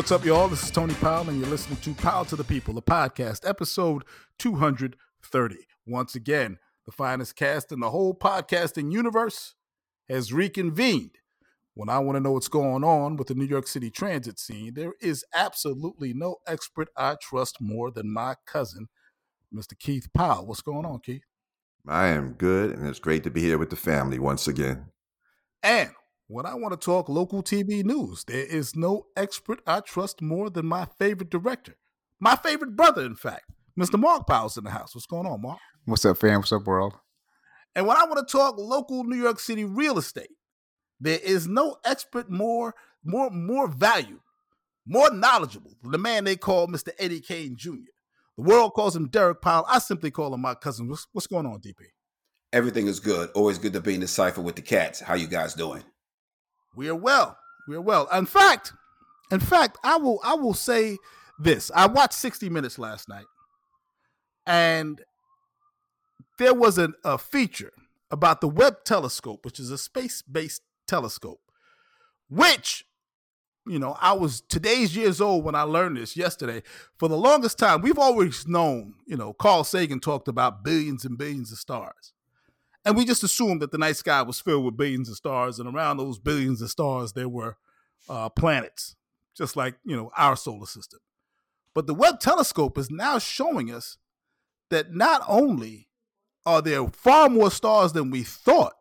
What's up, y'all? This is Tony Powell, and you're listening to Powell to the People, the podcast, episode 230. Once again, the finest cast in the whole podcasting universe has reconvened. When I want to know what's going on with the New York City transit scene, there is absolutely no expert I trust more than my cousin, Mr. Keith Powell. What's going on, Keith? I am good, and it's great to be here with the family once again. And when I want to talk local TV news, there is no expert I trust more than my favorite director, my favorite brother, in fact. Mr. Mark Powell's in the house. What's going on, Mark? What's up, fam? What's up, world? And when I want to talk local New York City real estate, there is no expert more, more, more valued, more knowledgeable than the man they call Mr. Eddie Kane Jr. The world calls him Derek Powell. I simply call him my cousin. What's, what's going on, DP? Everything is good. Always good to be in the cipher with the cats. How you guys doing? We are well. We are well. In fact, in fact, I will I will say this. I watched 60 Minutes last night, and there was an, a feature about the Webb telescope, which is a space-based telescope, which you know, I was today's years old when I learned this yesterday. For the longest time, we've always known, you know, Carl Sagan talked about billions and billions of stars. And we just assumed that the night sky was filled with billions of stars, and around those billions of stars, there were uh, planets, just like, you know, our solar system. But the Webb telescope is now showing us that not only are there far more stars than we thought,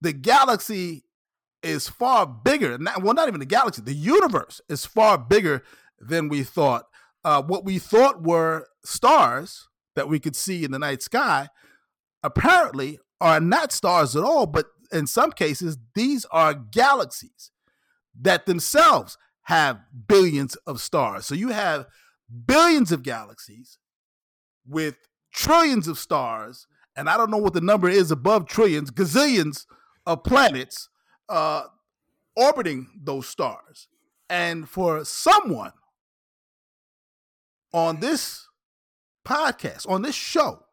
the galaxy is far bigger. Well, not even the galaxy, the universe is far bigger than we thought. Uh, what we thought were stars that we could see in the night sky apparently are not stars at all, but in some cases, these are galaxies that themselves have billions of stars. So you have billions of galaxies with trillions of stars, and I don't know what the number is above trillions, gazillions of planets uh, orbiting those stars. And for someone on this podcast, on this show,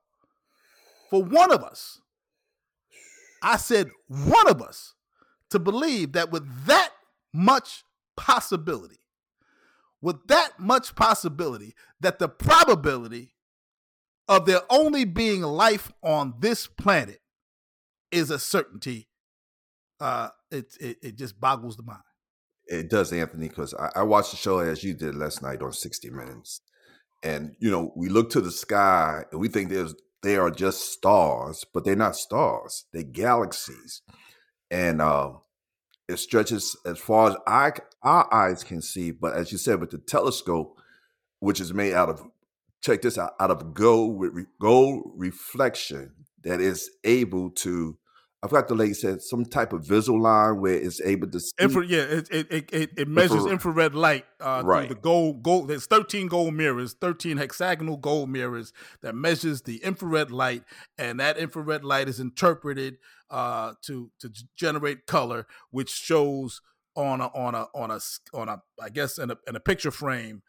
for one of us, I said one of us, to believe that with that much possibility, with that much possibility, that the probability of there only being life on this planet is a certainty uh, it, it, it just boggles the mind. It does, Anthony, because I, I, watched the show as you did last night on 60 Minutes. And, you know, we look to the sky and we think there's they are just stars, but they're not stars. They're galaxies. And uh, it stretches as far as I, our eyes can see. But as you said, with the telescope, which is made out of, check this out, out of gold, with gold reflection that is able to I forgot the lady said some type of visual line where it's able to see. Infra, yeah, it it, it, it measures infrared, infrared light uh, right. through the gold gold. There's 13 gold mirrors, 13 hexagonal gold mirrors that measures the infrared light, and that infrared light is interpreted uh, to to generate color, which shows on a on a on a on a I guess in a in a picture frame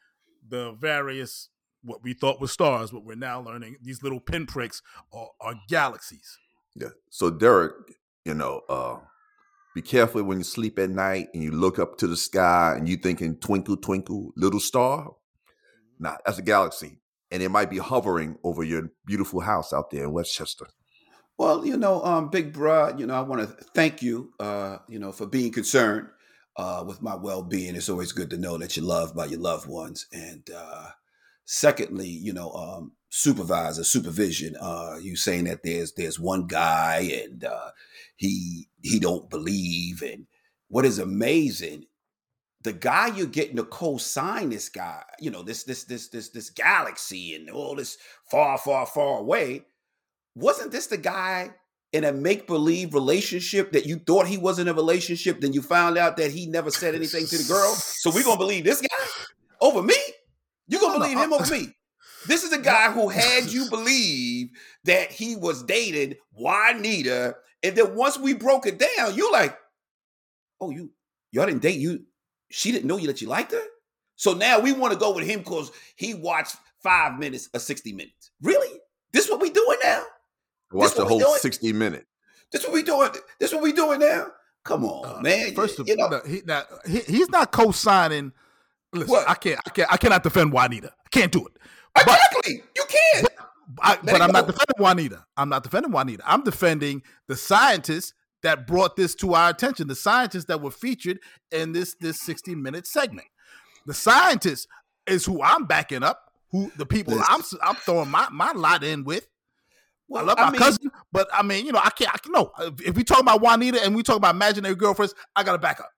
the various what we thought were stars, but we're now learning these little pinpricks are, are galaxies. Yeah. So Derek, you know, uh, be careful when you sleep at night and you look up to the sky and you thinking twinkle twinkle little star. Nah, that's a galaxy, and it might be hovering over your beautiful house out there in Westchester. Well, you know, um, Big Bruh, you know, I want to thank you, uh, you know, for being concerned uh, with my well-being. It's always good to know that you're loved by your loved ones, and uh, secondly, you know, um, supervisor, supervision. Uh, you saying that there's there's one guy and uh, he he don't believe. And what is amazing, the guy you're getting to co-sign this guy, you know, this this this this this galaxy and all this far far far away. Wasn't this the guy in a make believe relationship that you thought he was in a relationship? Then you found out that he never said anything to the girl. So we gonna believe this guy over me? You gonna believe him over me? This is a guy who had you believe that he was dating Juanita, and then once we broke it down, you're like, "Oh, you y'all didn't date you? She didn't know you that you liked her." So now we want to go with him because he watched five minutes or sixty minutes. Really? This is what we doing now? Watch the whole sixty minute. This what we doing? This what we doing now? Come on, uh, man. First of all, you know, he, now, he, he's not co-signing listen, What? I can't, I can't, I cannot defend Juanita. I can't do it. Exactly. You can't. I, but I'm not defending Juanita. I'm not defending Juanita. I'm defending the scientists that brought this to our attention. The scientists that were featured in this this 60 minute segment. The scientists is who I'm backing up. Who the people I'm I'm throwing my my lot in with. I love my mean, cousin, but I mean, you know, I can't. I can no. If we talk about Juanita and we talk about imaginary girlfriends, I gotta back up.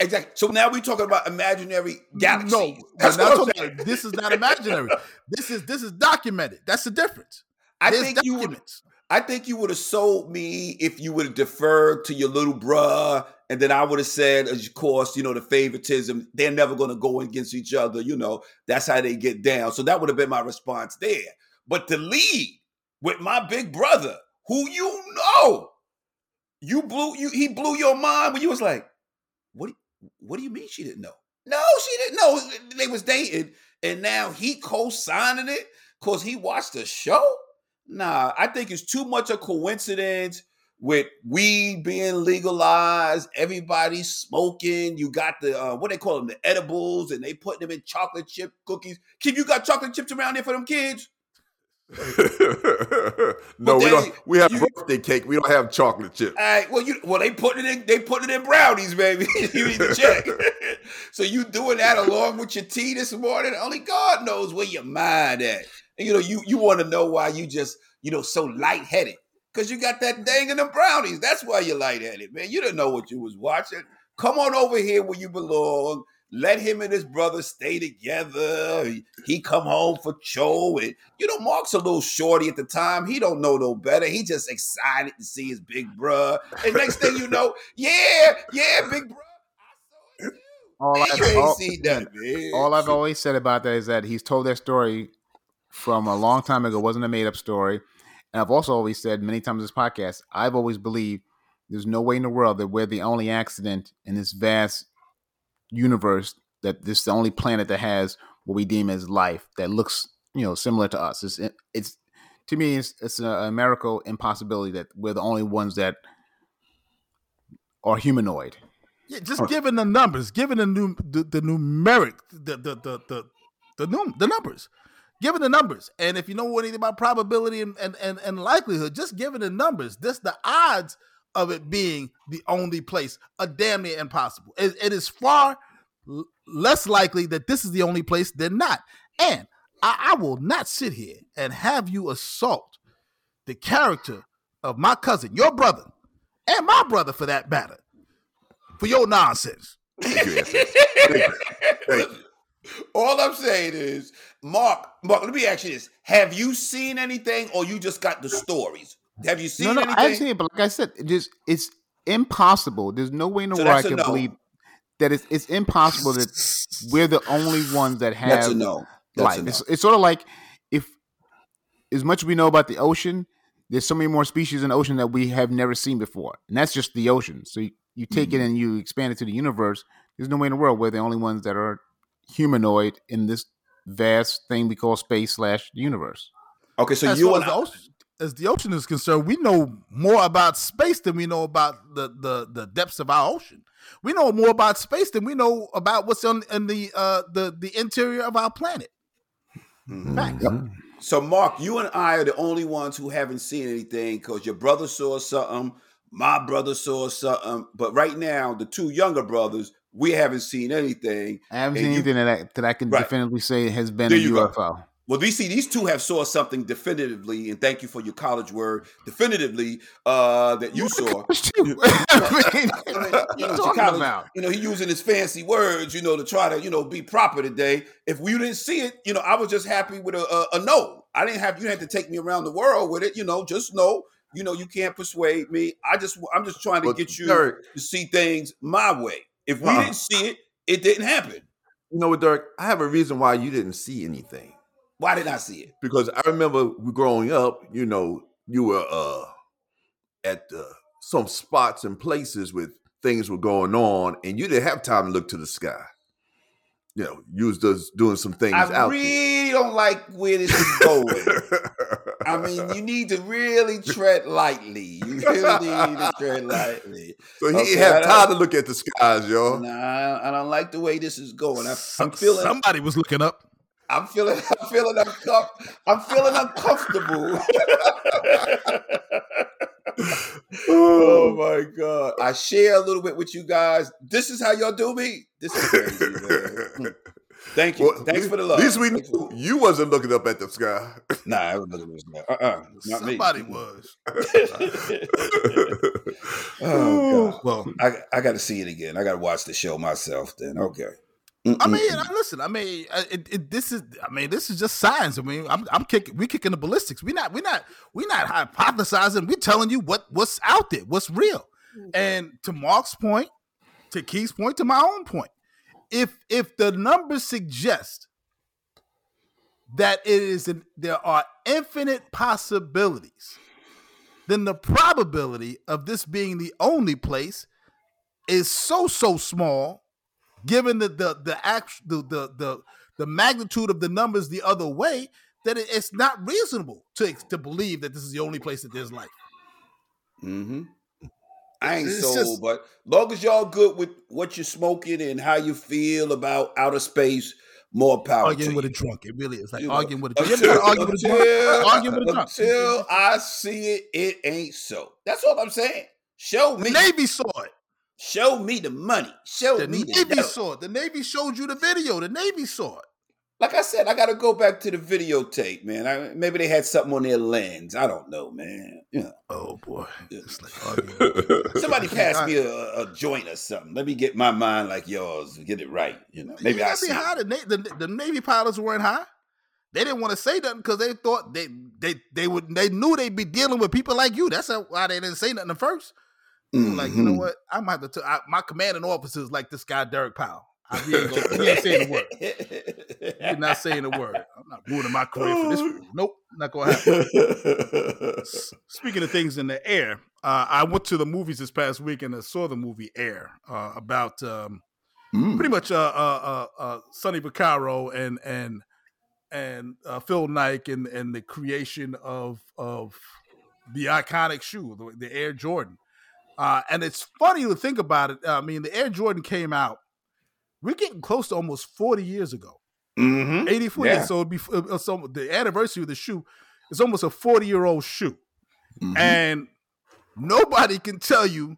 Exactly. So now we're talking about imaginary galaxies. No, That's not talking about- this is not imaginary. this is this is documented. That's the difference. I There's think you would. I think you would have sold me if you would have deferred to your little bruh, and then I would have said, of course, you know, the favoritism. They're never going to go against each other. You know, that's how they get down. So that would have been my response there. But to lead with my big brother, who you know, you blew you he blew your mind when you was like, what? What do you mean she didn't know? No, she didn't know they was dating, and now he co-signing it because he watched the show. Nah, I think it's too much a coincidence with weed being legalized, everybody smoking. You got the uh, what they call them, the edibles, and they putting them in chocolate chip cookies. Kid, you got chocolate chips around there for them kids? no, we don't. We have you- birthday cake. We don't have chocolate chip. All right, well, you well they putting it in they putting it in brownies, baby. you need to check. so you doing that along with your tea this morning? Only God knows where your mind at. And you know, you you want to know why you just you know so lightheaded because you got that dang in the brownies. That's why you're lightheaded, man. You didn't know what you was watching. Come on over here where you belong. Let him and his brother stay together. He- come home for Cho, and you know Mark's a little shorty at the time. He don't know no better. He just excited to see his big bruh. And next thing you know, yeah, yeah, big bruh. I saw it. All, Man, I, you ain't all, seen that, man. all I've always said about that is that he's told that story from a long time ago. It wasn't a made up story. And I've also always said many times in this podcast, I've always believed there's no way in the world that we're the only accident in this vast universe that this is the only planet that has what we deem as life that looks, you know, similar to us. It's it's to me it's it's a, miracle impossibility that we're the only ones that are humanoid. Yeah, just given the numbers, given the new the, the numeric, the the the the the, num- the numbers, given the numbers, and if you know anything about probability and, and, and, and likelihood, just given the numbers, this the odds of it being the only place a damn near impossible. It, it is far l- less likely that this is the only place than not. And I, I will not sit here and have you assault the character of my cousin, your brother, and my brother for that matter, for your nonsense. Thank you, Thank you. Thank you. All I'm saying is, Mark, Mark, let me ask you this. Have you seen anything or you just got the stories? Have you seen no, no, anything? I've seen it, but like I said, it just it's impossible. There's no way in the So world I can no. believe that it's it's impossible that we're the only ones that have That's a no. That's life. a no. It's, it's sort of like if as much as we know about the ocean, there's so many more species in the ocean that we have never seen before, and that's just the ocean. So you, you take Mm-hmm. it and you expand it to the universe. There's no way in the world we're the only ones that are humanoid in this vast thing we call space slash universe. Okay, so you and I, ocean, as the ocean is concerned, we know more about space than we know about the the, the depths of our ocean. We know more about space than we know about what's on in the uh the the interior of our planet. Facts. so Mark, you and I are the only ones who haven't seen anything because your brother saw something, my brother saw something, but right now the two younger brothers, we haven't seen anything. I haven't And seen you- anything that I, that I can Right. definitively say has been There a UFO. go. UFO. Well, we see these two have saw something definitively, and thank you for your college word, definitively, uh, that you saw. I I mean, you know, you college- you know, he using his fancy words, you know, to try to, you know, be proper today. If we didn't see it, you know, I was just happy with a, a, a no. I didn't have you had to take me around the world with it, you know, just no. You know, you can't persuade me. I just, I'm just trying to But get you Derek, to see things my way. If we Uh-uh. didn't see it, it didn't happen. you know what, Dirk? I have a reason why you didn't see anything. Why didn't I see it? Because I remember growing up, you know, you were uh at uh, some spots and places with things were going on, and you didn't have time to look to the sky. you know, you was just doing some things I out really don't like where this is going. I mean, you need to really tread lightly. You really need to tread lightly. so he okay, ain't have time to look at the skies, y'all. Nah, I don't like the way this is going. I, I'm feeling, somebody was looking up. I'm feeling, I'm feeling, uncom- I'm feeling uncomfortable. oh my god! I share a little bit with you guys. This is how y'all do me. This is crazy, man. Hmm. Thank you. Well, Thanks at for the love. At least we Thanks knew you wasn't looking up at the sky. Nah, I wasn't looking at this guy. Uh-uh, not me. Somebody was. oh god! Well, I I got to see it again. I got to watch the show myself. Then okay. I mean, Mm-mm. listen. I mean, it, it, this is. I mean, this is just science. I mean, I'm, I'm kicking. We kicking the ballistics. We not. We not. We not hypothesizing. We telling you what what's out there, what's real. Mm-hmm. And to Mark's point, to Keith's point, to my own point, if if the numbers suggest that it is an, there are infinite possibilities, then the probability of this being the only place is so so small given the the the act the the the, the magnitude of the numbers the other way that it, it's not reasonable to to believe that this is the only place that there's life. Mm-hmm. I ain't It's sold, just- but long as y'all good with what you're smoking and how you feel about outer space, more power arguing to with a drunk, it really is like You know, arguing with a drunk. You ever Until, argue with a drunk? until- Arguing with a drunk. until I see it, it ain't so. That's all I'm saying. Show The me, Navy saw it. Show me the money. Show The me the Navy saw it. The Navy showed you the video. The Navy saw it. Like I said, I got to go back to the videotape, man. I, maybe they had something on their lens. I don't know, man. Know, Oh boy, like somebody pass me a, a joint or something. Let me get my mind like yours. Get it right. You know, maybe you I be see. high. The, the, the Navy pilots weren't high. They didn't want to say nothing because they thought they they they would they knew they'd be dealing with people like you. That's why they didn't say nothing at first. Like you know Mhm. what? I might have to. I, my commanding officer is like this guy Derek Powell. I, he, ain't gonna, he ain't saying a word. He's not saying a word. I'm not ruining my career for this. Nope, not gonna happen. Speaking of things in the air, uh, I went to the movies this past week and I saw the movie Air uh, about um, Mm. pretty much uh, uh, uh, uh, Sonny Vaccaro and and and uh, Phil Knight and and the creation of of the iconic shoe, the, the Air Jordan. Uh, and it's funny to think about it. I mean, the Air Jordan came out. We're getting close to almost forty years ago. Mhm. 84 Yeah. years. So it'd be it- it's almo- the anniversary of the shoe is almost a 40 year old shoe. Mhm. And nobody can tell you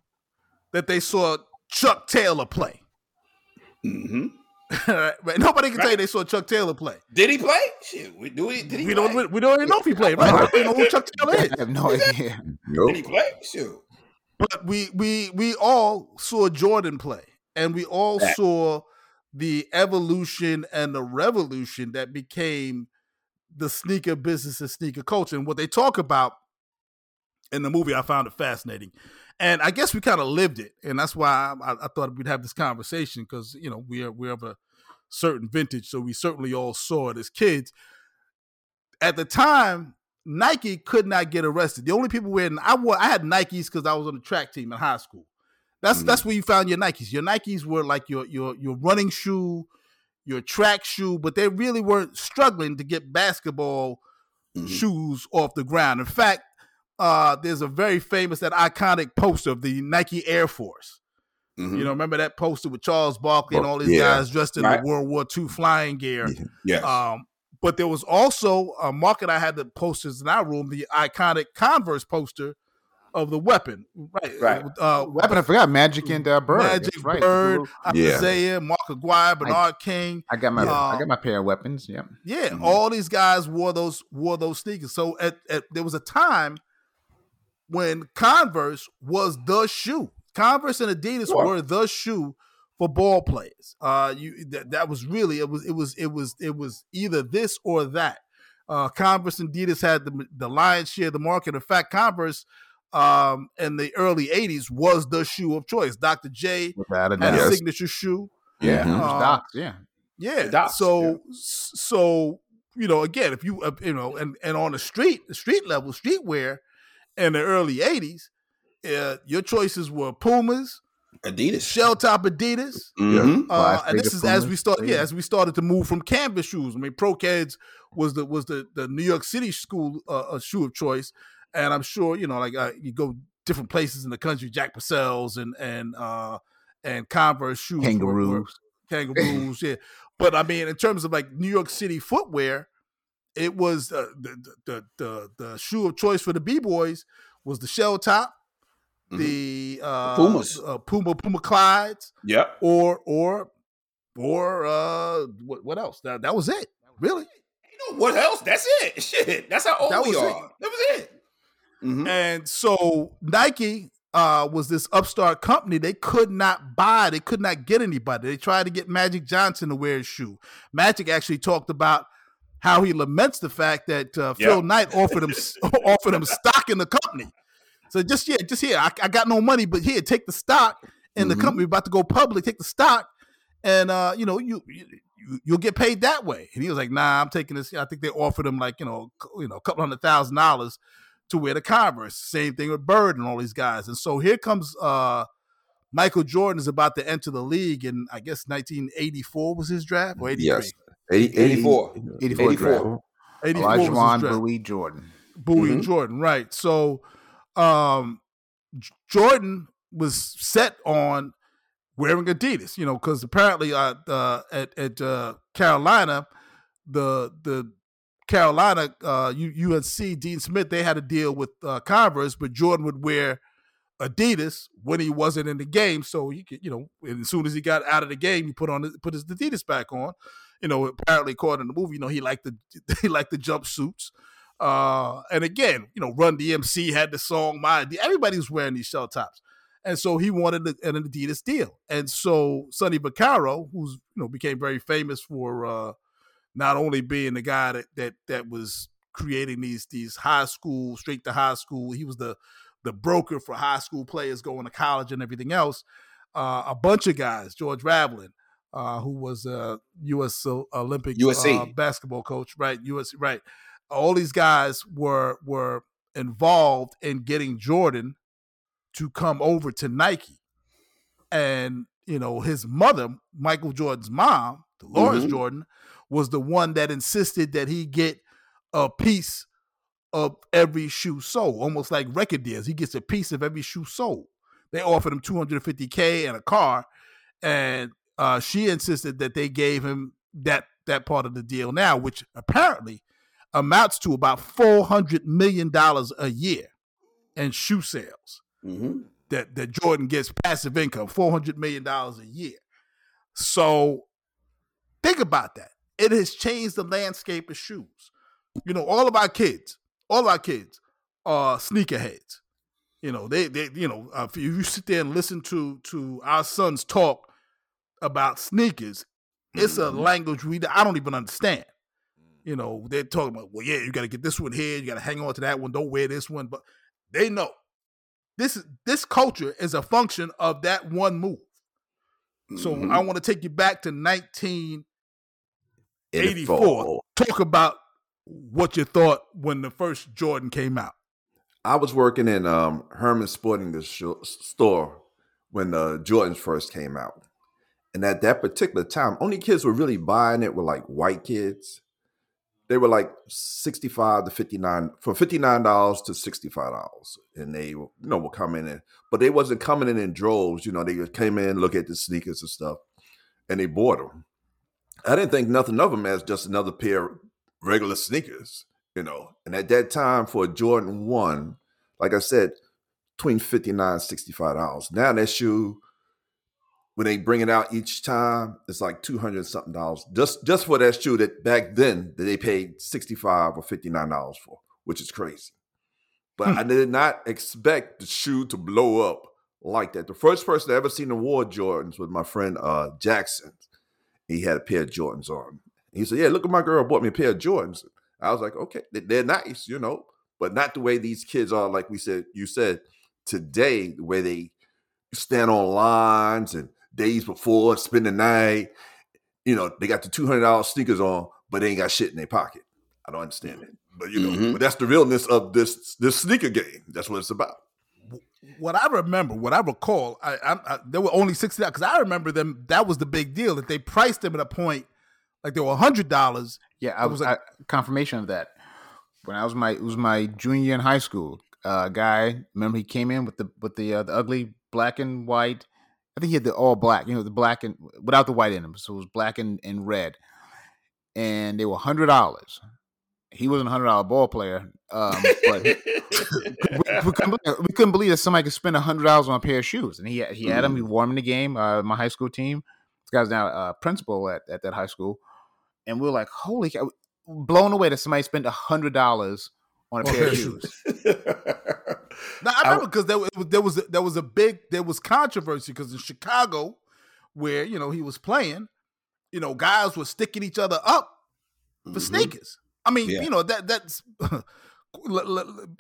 that they saw Chuck Taylor play. Mhm. right? Nobody can tell you they saw Chuck Taylor play. Did he play? Shit, we do it. Did he We play? don't we, we don't even know if he played, right? We don't know who Chuck Taylor is. I have no idea. Nope. Did he play? Shoot. But we we we all saw Jordan play, and we all Yeah. saw the evolution and the revolution that became the sneaker business and sneaker culture. And what they talk about in the movie, I found it fascinating. And I guess we kind of lived it, and that's why I, I thought we'd have this conversation because you know we're we're of a certain vintage, so we certainly all saw it as kids. At the time, Nike could not get arrested. The only people wearing I wore I had Nikes because I was on the track team in high school. That's Mhm. that's where you found your Nikes. Your Nikes were like your your your running shoe, your track shoe, but they really weren't struggling to get basketball Mhm. shoes off the ground. In fact, uh, there's a very famous that iconic poster of the Nike Air Force. Mhm. You know, remember that poster with Charles Barkley and all these yeah. guys dressed in Right. the World War II flying gear. Yes. Um, but there was also a market. I had the posters in our room, the iconic Converse poster of the weapon, right? Right. Uh, Weapon, I forgot Magic and uh, Bird. Magic right. Bird, Yeah. Isaiah, Mark Aguirre, Bernard King. I got my Yeah. I got my pair of weapons. Yeah. Yeah, Mhm. all these guys wore those wore those sneakers. So at, at there was a time when Converse was the shoe. Converse and Adidas Sure. were the shoe for ball players. Uh, you that, that was really it was it was it was it was either this or that. Uh, Converse and Adidas had the the lion's share of the market. In fact, Converse um, in the early '80s was the shoe of choice. Dr. J Without a had a Yes. signature shoe. Yeah. Mhm. Uh, Stocks, yeah. Yeah. The dots, so so you know again if you uh, you know and and on the street the street level streetwear in the early 80s uh, your choices were Pumas, Adidas. shell top Adidas. Mhm. Uh, and this is as we start, yeah, yeah. as we started to move from canvas shoes. I mean, Pro Keds was the was the the New York City school uh, uh, shoe of choice, and I'm sure you know, like uh, you go different places in the country, Jack Purcell's and and uh and Converse shoes, were- were- Kangaroos. kangaroos, yeah. But I mean, in terms of like New York City footwear, it was uh, the, the the the shoe of choice for the b boys was the shell top, Mhm. the uh, Pumas. uh, Puma Puma Clydes, Yep. or or or uh, what what else? That that was it, really. You know what else? That's it. Shit. That's how old That we was it. are. That was it. Mhm. And so Nike uh, was this upstart company. They could not buy, they could not get anybody. They tried to get Magic Johnson to wear his shoe. Magic actually talked about how he laments the fact that uh, Phil Knight offered him offered him stock in the company. So just yeah, just here, I, I got no money, but here, take the stock in the Mhm. company. About to go public. Take the stock, and uh, you know you. you You'll get paid that way, and he was like, "Nah, I'm taking this." I think they offered him like you know, you know, a couple hundred thousand dollars to wear the Converse. Same thing with Bird and all these guys. And so here comes uh Michael Jordan is about to enter the league in I guess 1984 was his draft or 83. Yes. 80, 84. 84 draft. 84 was his Olajuwon. Bowie Jordan. Bowie and Mhm. Jordan, right? So, um, Jordan was set on wearing Adidas, you know, because apparently uh, uh, at at uh, Carolina, the the Carolina uh, UNC Dean Smith they had a deal with uh, Converse, but Jordan would wear Adidas when he wasn't in the game, so he could, you know, as soon as he got out of the game, he put on put his Adidas back on. You know, apparently according to the movie, you know, he liked the he liked the jumpsuits. Uh, and again, you know, Run DMC had the song My. Everybody was wearing these shell tops. And so he wanted an Adidas deal. And so Sonny Vaccaro, who's you know became very famous for uh, not only being the guy that that that was creating these these high school straight to high school, he was the the broker for high school players going to college and everything else. Uh, a bunch of guys, George Raveling, uh, who was a U.S. Olympic USC. uh, basketball coach, right? USC, right? All these guys were were involved in getting Jordan to come over to Nike, and you know his mother, Michael Jordan's mom, Dolores Mhm. Jordan, was the one that insisted that he get a piece of every shoe sold, almost like record deals. He gets a piece of every shoe sold. They offered him 250k and a car, and uh, she insisted that they gave him that that part of the deal now, which apparently amounts to about 400 million dollars a year in shoe sales Mhm. that that Jordan gets passive income, four hundred million dollars a year. So think about that. It has changed the landscape of shoes. You know, all of our kids, all of our kids are sneakerheads. You know, they they you know, if you sit there and listen to to our sons talk about sneakers, it's a Mhm. language we I don't even understand. You know, they're talking about, well, yeah, you got to get this one here, you got to hang on to that one, don't wear this one, but they know this this culture is a function of that one move. So Mhm. I want to take you back to 1984. Talk about what you thought when the first Jordan came out. I was working in um, Herman Sporting sho- store when the Jordans first came out. And at that particular time, only kids were really buying it were like white kids. They were like 65 to 59, from $59 to $65. And they, you know, were coming in. But they wasn't coming in in droves. You know, they came in, look at the sneakers and stuff, and they bought them. I didn't think nothing of them as just another pair of regular sneakers you know. And at that time for a Jordan 1, like I said, between 59 and 65 dollars. Now that shoe, when they bring it out each time, it's like 200 something dollars. Just just for that shoe that back then that they paid 65 or 59 dollars for, which is crazy. But Hmm. I did not expect the shoe to blow up like that. The first person I ever seen in wore Jordans was my friend uh Jackson. He had a pair of Jordans on. He said, Yeah, look at my girl bought me a pair of Jordans. I was like, okay, they- they're nice, you know, but not the way these kids are. Like we said, you said today, the way they stand on lines and days before, spend the night. You know, they got the two hundred dollars sneakers on, but they ain't got shit in their pocket. I don't understand it, but you know, Mhm. but that's the realness of this this sneaker game. That's what it's about. what I remember, what I recall, I, I, I there were only sixty dollars because I remember them. That was the big deal that they priced them at a point like they were hundred dollars. Yeah, I was like, confirmation of that. When I was my it was my junior year in high school. Uh, guy, remember he came in with the with the uh, the ugly black and white. I think he had the all black, you know, the black and without the white in them, so it was black and, and red. And they were hundred dollars. He wasn't a hundred dollar ball player, um, but we, we, couldn't, we, couldn't, believe that somebody could spend hundred dollars on a pair of shoes. And he he had them. He wore them in the game. Uh, my high school team. This guy's now a uh, principal at, at that high school, and we are like, holy cow, blown away that somebody spent hundred dollars on a pair of shoes. now I remember because there, there was there was a big there was controversy because in Chicago, where you know he was playing, you know guys were sticking each other up for mm-hmm. sneakers. I mean, yeah. you know that that's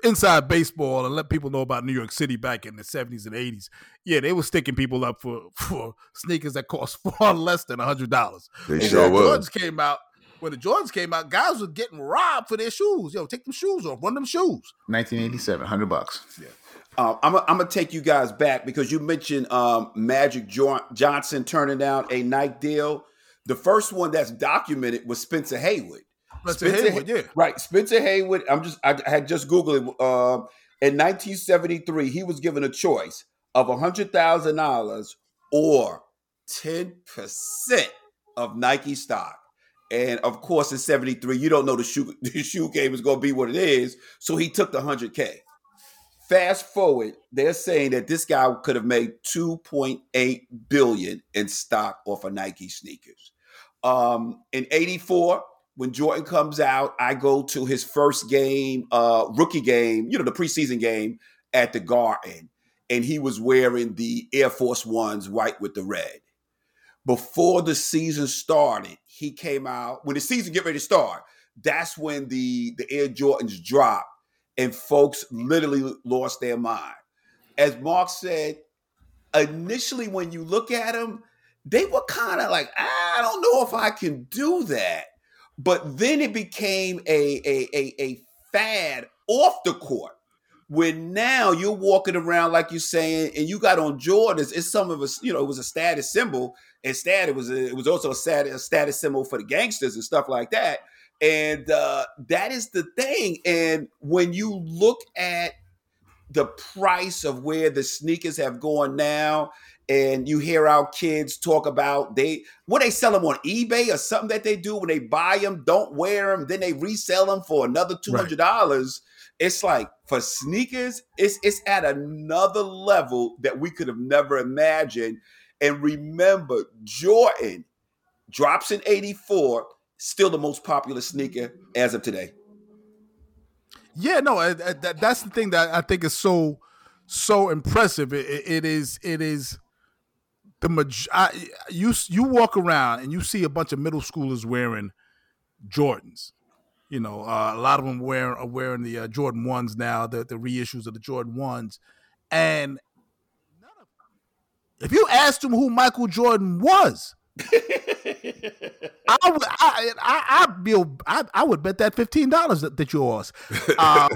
inside baseball and let people know about New York City back in the seventies and eighties. Yeah, they were sticking people up for for sneakers that cost far less than a hundred dollars. They sure was. Jordans came out when the Jordans came out. Guys were getting robbed for their shoes. Yo, take them shoes off. Run them shoes. Nineteen eighty seven, hundred bucks. Yeah. Uh, I'm gonna take you guys back because you mentioned um, Magic jo- Johnson turning down a Nike deal. The first one that's documented was Spencer Haywood. Spencer, Spencer Haywood, yeah. Right. Spencer Haywood, I'm just I had just Googled it. Uh, in 1973, he was given a choice of $100,000 or 10% of Nike stock. And of course, in 73, you don't know the shoe, the shoe game is going to be what it is. So he took the 100K. Fast forward, they're saying that this guy could have made 2.8 billion in stock off of Nike sneakers. Um, in 84, when Jordan comes out, I go to his first game, uh, rookie game, you know, the preseason game at the Garden, and he was wearing the Air Force Ones white with the red. Before the season started, he came out. When the season get ready to start, that's when the the Air Jordans dropped, and folks literally lost their mind. As Mark said, initially when you look at them, they were kind of like, I don't know if I can do that but then it became a, a, a, a fad off the court where now you're walking around like you're saying, and you got on Jordans. It's some of us, you know, it was a status symbol. Instead, it was a, it was also a status, a status symbol for the gangsters and stuff like that. And uh, that is the thing. And when you look at the price of where the sneakers have gone now, and you hear our kids talk about they what they sell them on eBay or something that they do when they buy them, don't wear them, then they resell them for another two hundred dollars. Right. It's like for sneakers, it's it's at another level that we could have never imagined. And remember, Jordan drops in '84, still the most popular sneaker as of today. Yeah, no, that, that's the thing that I think is so so impressive. it, it is it is the maj- I, you you walk around and you see a bunch of middle schoolers wearing Jordans. You know, uh, a lot of them wearing are wearing the uh, Jordan ones now, the the reissues of the Jordan ones, and if you asked them who Michael Jordan was, I would I I I, be, I, I would bet that fifteen dollars that, that yours. Uh,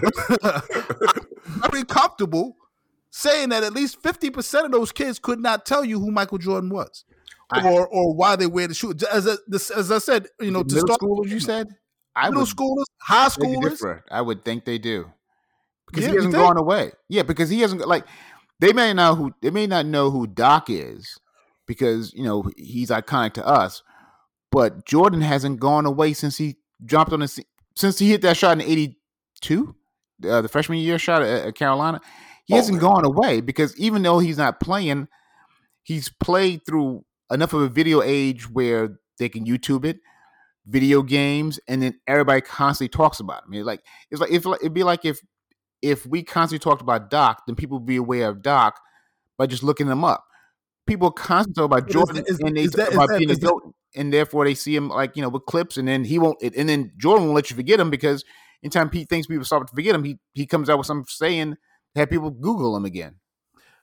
very comfortable saying that at least 50% of those kids could not tell you who Michael Jordan was or or why they wear the shoe. As I, as I said, you know, to middle start, schoolers, you said? I middle would, schoolers, high schoolers. I would think they do. Because yeah, he hasn't gone away. Yeah, because he hasn't like they may not who they may not know who Doc is because, you know, he's iconic to us. But Jordan hasn't gone away since he jumped on the since he hit that shot in 82, uh, the freshman year shot at, at Carolina he oh, hasn't man. gone away because even though he's not playing, he's played through enough of a video age where they can YouTube it, video games, and then everybody constantly talks about him. It's like it's like if it'd be like if if we constantly talked about Doc, then people would be aware of Doc by just looking them up. People constantly talk about Jordan is, is, and they talk that, about that, being a goat, and therefore they see him like you know with clips, and then he won't, and then Jordan won't let you forget him because anytime Pete thinks people start to forget him, he he comes out with something saying have people Google him again.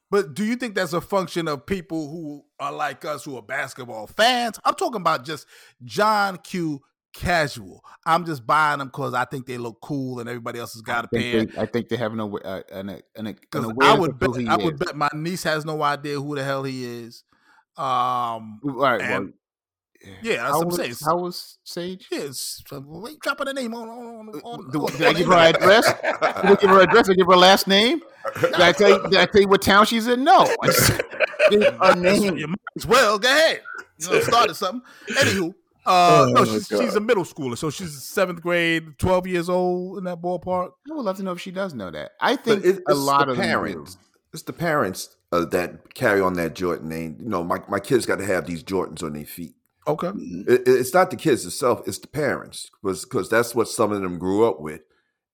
But do you think that's a function of people who are like us who are basketball fans? I'm talking about just John Q. casual. I'm just buying them because I think they look cool and everybody else has got a pair. they, I think they have no uh, an, an, an, I would bet, I would bet my niece has no idea who the hell he is. Um, All right, well, and- yeah, that's how what I'm was, saying. how was Sage? Yes, wait, dropping the name on on on. on, Do- on- did I give her internet. address? Did I give her address? Did I give her last name? Did I tell you, did I tell you what town she's in? No. I just gave her name. You might as well go ahead. You know, started something. Anywho, Oh, uh, no, she's, she's a middle schooler, so she's seventh grade, twelve years old in that ballpark. I would love to know if she does know that. I think it's, a it's lot the of them parents. It's the parents uh, that carry on that Jordan name. You know, my, my kids got to have these Jordans on their feet. Okay. It, it's not the kids itself; it's the parents, because because that's what some of them grew up with,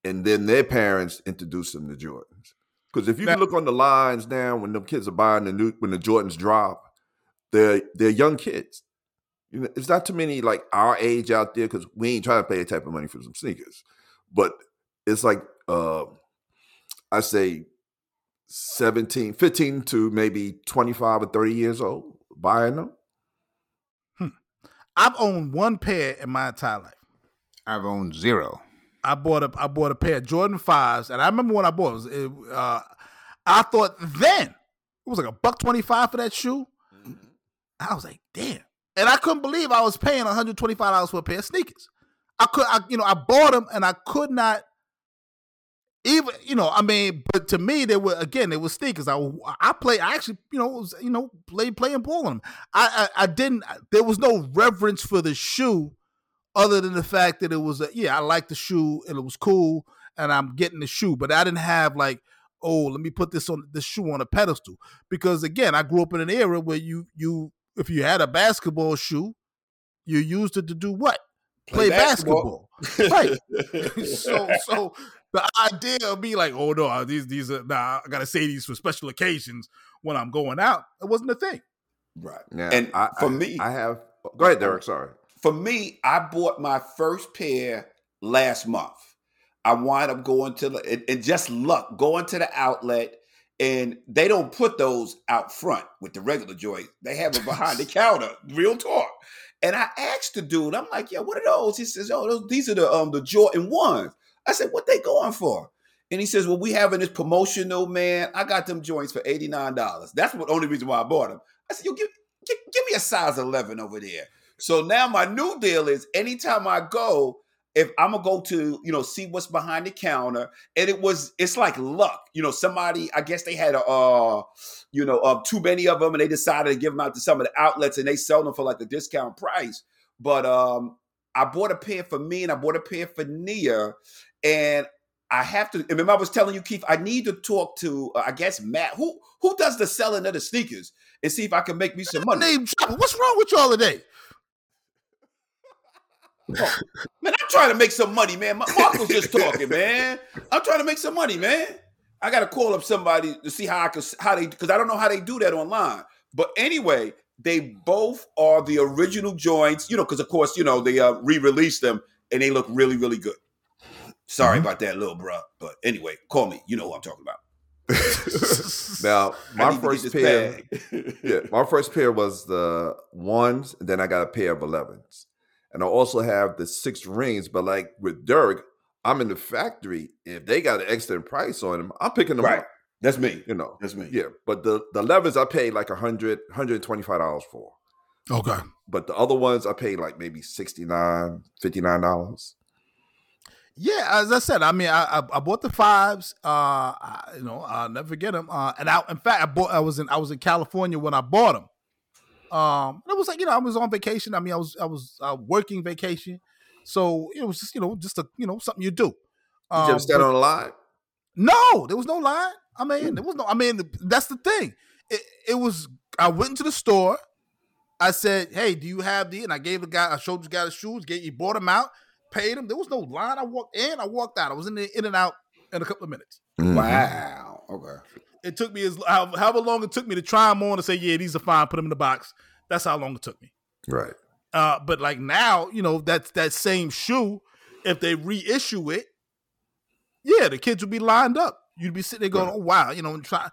and then their parents introduced them to Jordans. Because if you Now- look on the lines now, when the kids are buying the new when the Jordans drop, they're they're young kids. You know, it's not too many like our age out there because we ain't trying to pay a type of money for some sneakers. But it's like uh, I say 17, 15 to maybe 25 or 30 years old buying them. I've owned one pair in my entire life. I've owned zero. I bought a I bought a pair of Jordan fives, and I remember when I bought it. was, it, uh, I thought then it was like a buck twenty five for that shoe. I was like, damn, and I couldn't believe I was paying one hundred twenty five dollars for a pair of sneakers. I could, I, you know, I bought them, and I could not even, you know, I mean, but to me, they were again, they were sneakers. I I play, I actually, you know, was, you know, play playing ball on them. I, I I didn't. There was no reverence for the shoe other than the fact that it was a, yeah, I like the shoe and it was cool and I'm getting the shoe, but I didn't have like, oh, let me put this on the shoe on a pedestal because again, I grew up in an era where you you if you had a basketball shoe, you used it to do what? Play, basketball. right. so so the idea of me like, oh no, these these are nah, I gotta say these for special occasions when I'm going out, it wasn't a thing. Right. Now, And I, for I- me- I have. Go ahead, Derek. Sorry. For me, I bought my first pair last month. I wind up going to the and, and just luck going to the outlet, and they don't put those out front with the regular joint. They have it behind the counter. Real talk. And I asked the dude, I'm like, "Yeah, what are those?" He says, "Oh, those these are the um the Jordan ones." I said, "What they going for?" And he says, "Well, we having this promotional, man. I got them joints for eighty nine dollars. That's the only reason why I bought them." I said, "Yo, give, give give me a size eleven over there." So now my new deal is anytime I go, if I'm gonna go to, you know, see what's behind the counter, and it was, it's like luck, you know. Somebody, I guess they had a, uh, you know, uh, too many of them, and they decided to give them out to some of the outlets, and they sell them for like the discount price. But um, I bought a pair for me, and I bought a pair for Nia, and I have to. Remember, I was telling you, Keith, I need to talk to, uh, I guess Matt, who who does the selling of the sneakers, and see if I can make me some money. Name. What's wrong with y'all today? Man, I'm trying to make some money, man. Ma- Mark was just talking, man. I'm trying to make some money, man. I got to call up somebody to see how I can how they because I don't know how they do that online. But anyway, they both are the original joints, you know, because of course, you know, they uh, re-released them and they look really, really good. Sorry about that, little bro. But anyway, call me. You know who I'm talking about. now, my need to get first pair. yeah, my first pair was the ones, and then I got a pair of 11s. And I also have the six rings, but like with Dirk, I'm in the factory. If they got an extra price on them, I'm picking them Right. up. That's me. You know, That's me. yeah. But the the 11s I paid like a hundred, hundred twenty five dollars for. Okay. But the other ones I paid like maybe 69 dollars. Yeah, as I said, I mean, I I, I bought the fives. Uh, I, you know, I'll never forget them. Uh, and I, in fact, I bought. I was in I was in California when I bought them. Um, and it was like you know I was on vacation. I mean, I was I was uh, working vacation, so it was just you know just a you know something you do. Did you Um, ever stand on a line? No, there was no line. I mean, there was no. I mean, that's the thing. It, it was. I went into the store. I said, "Hey, do you have the?" And I gave the guy. I showed the guy the shoes. Get he bought them out. Paid him. There was no line. I walked in. I walked out. I was in the, in and out in a couple of minutes. Mhm. Wow. Okay. It took me as how- however long it took me to try them on and say, "Yeah, these are fine." Put them in the box. That's how long it took me. Right. Uh, but like now, you know, that's that same shoe. If they reissue it, yeah, the kids would be lined up. You'd be sitting there going, Right. "Oh wow," you know, and try.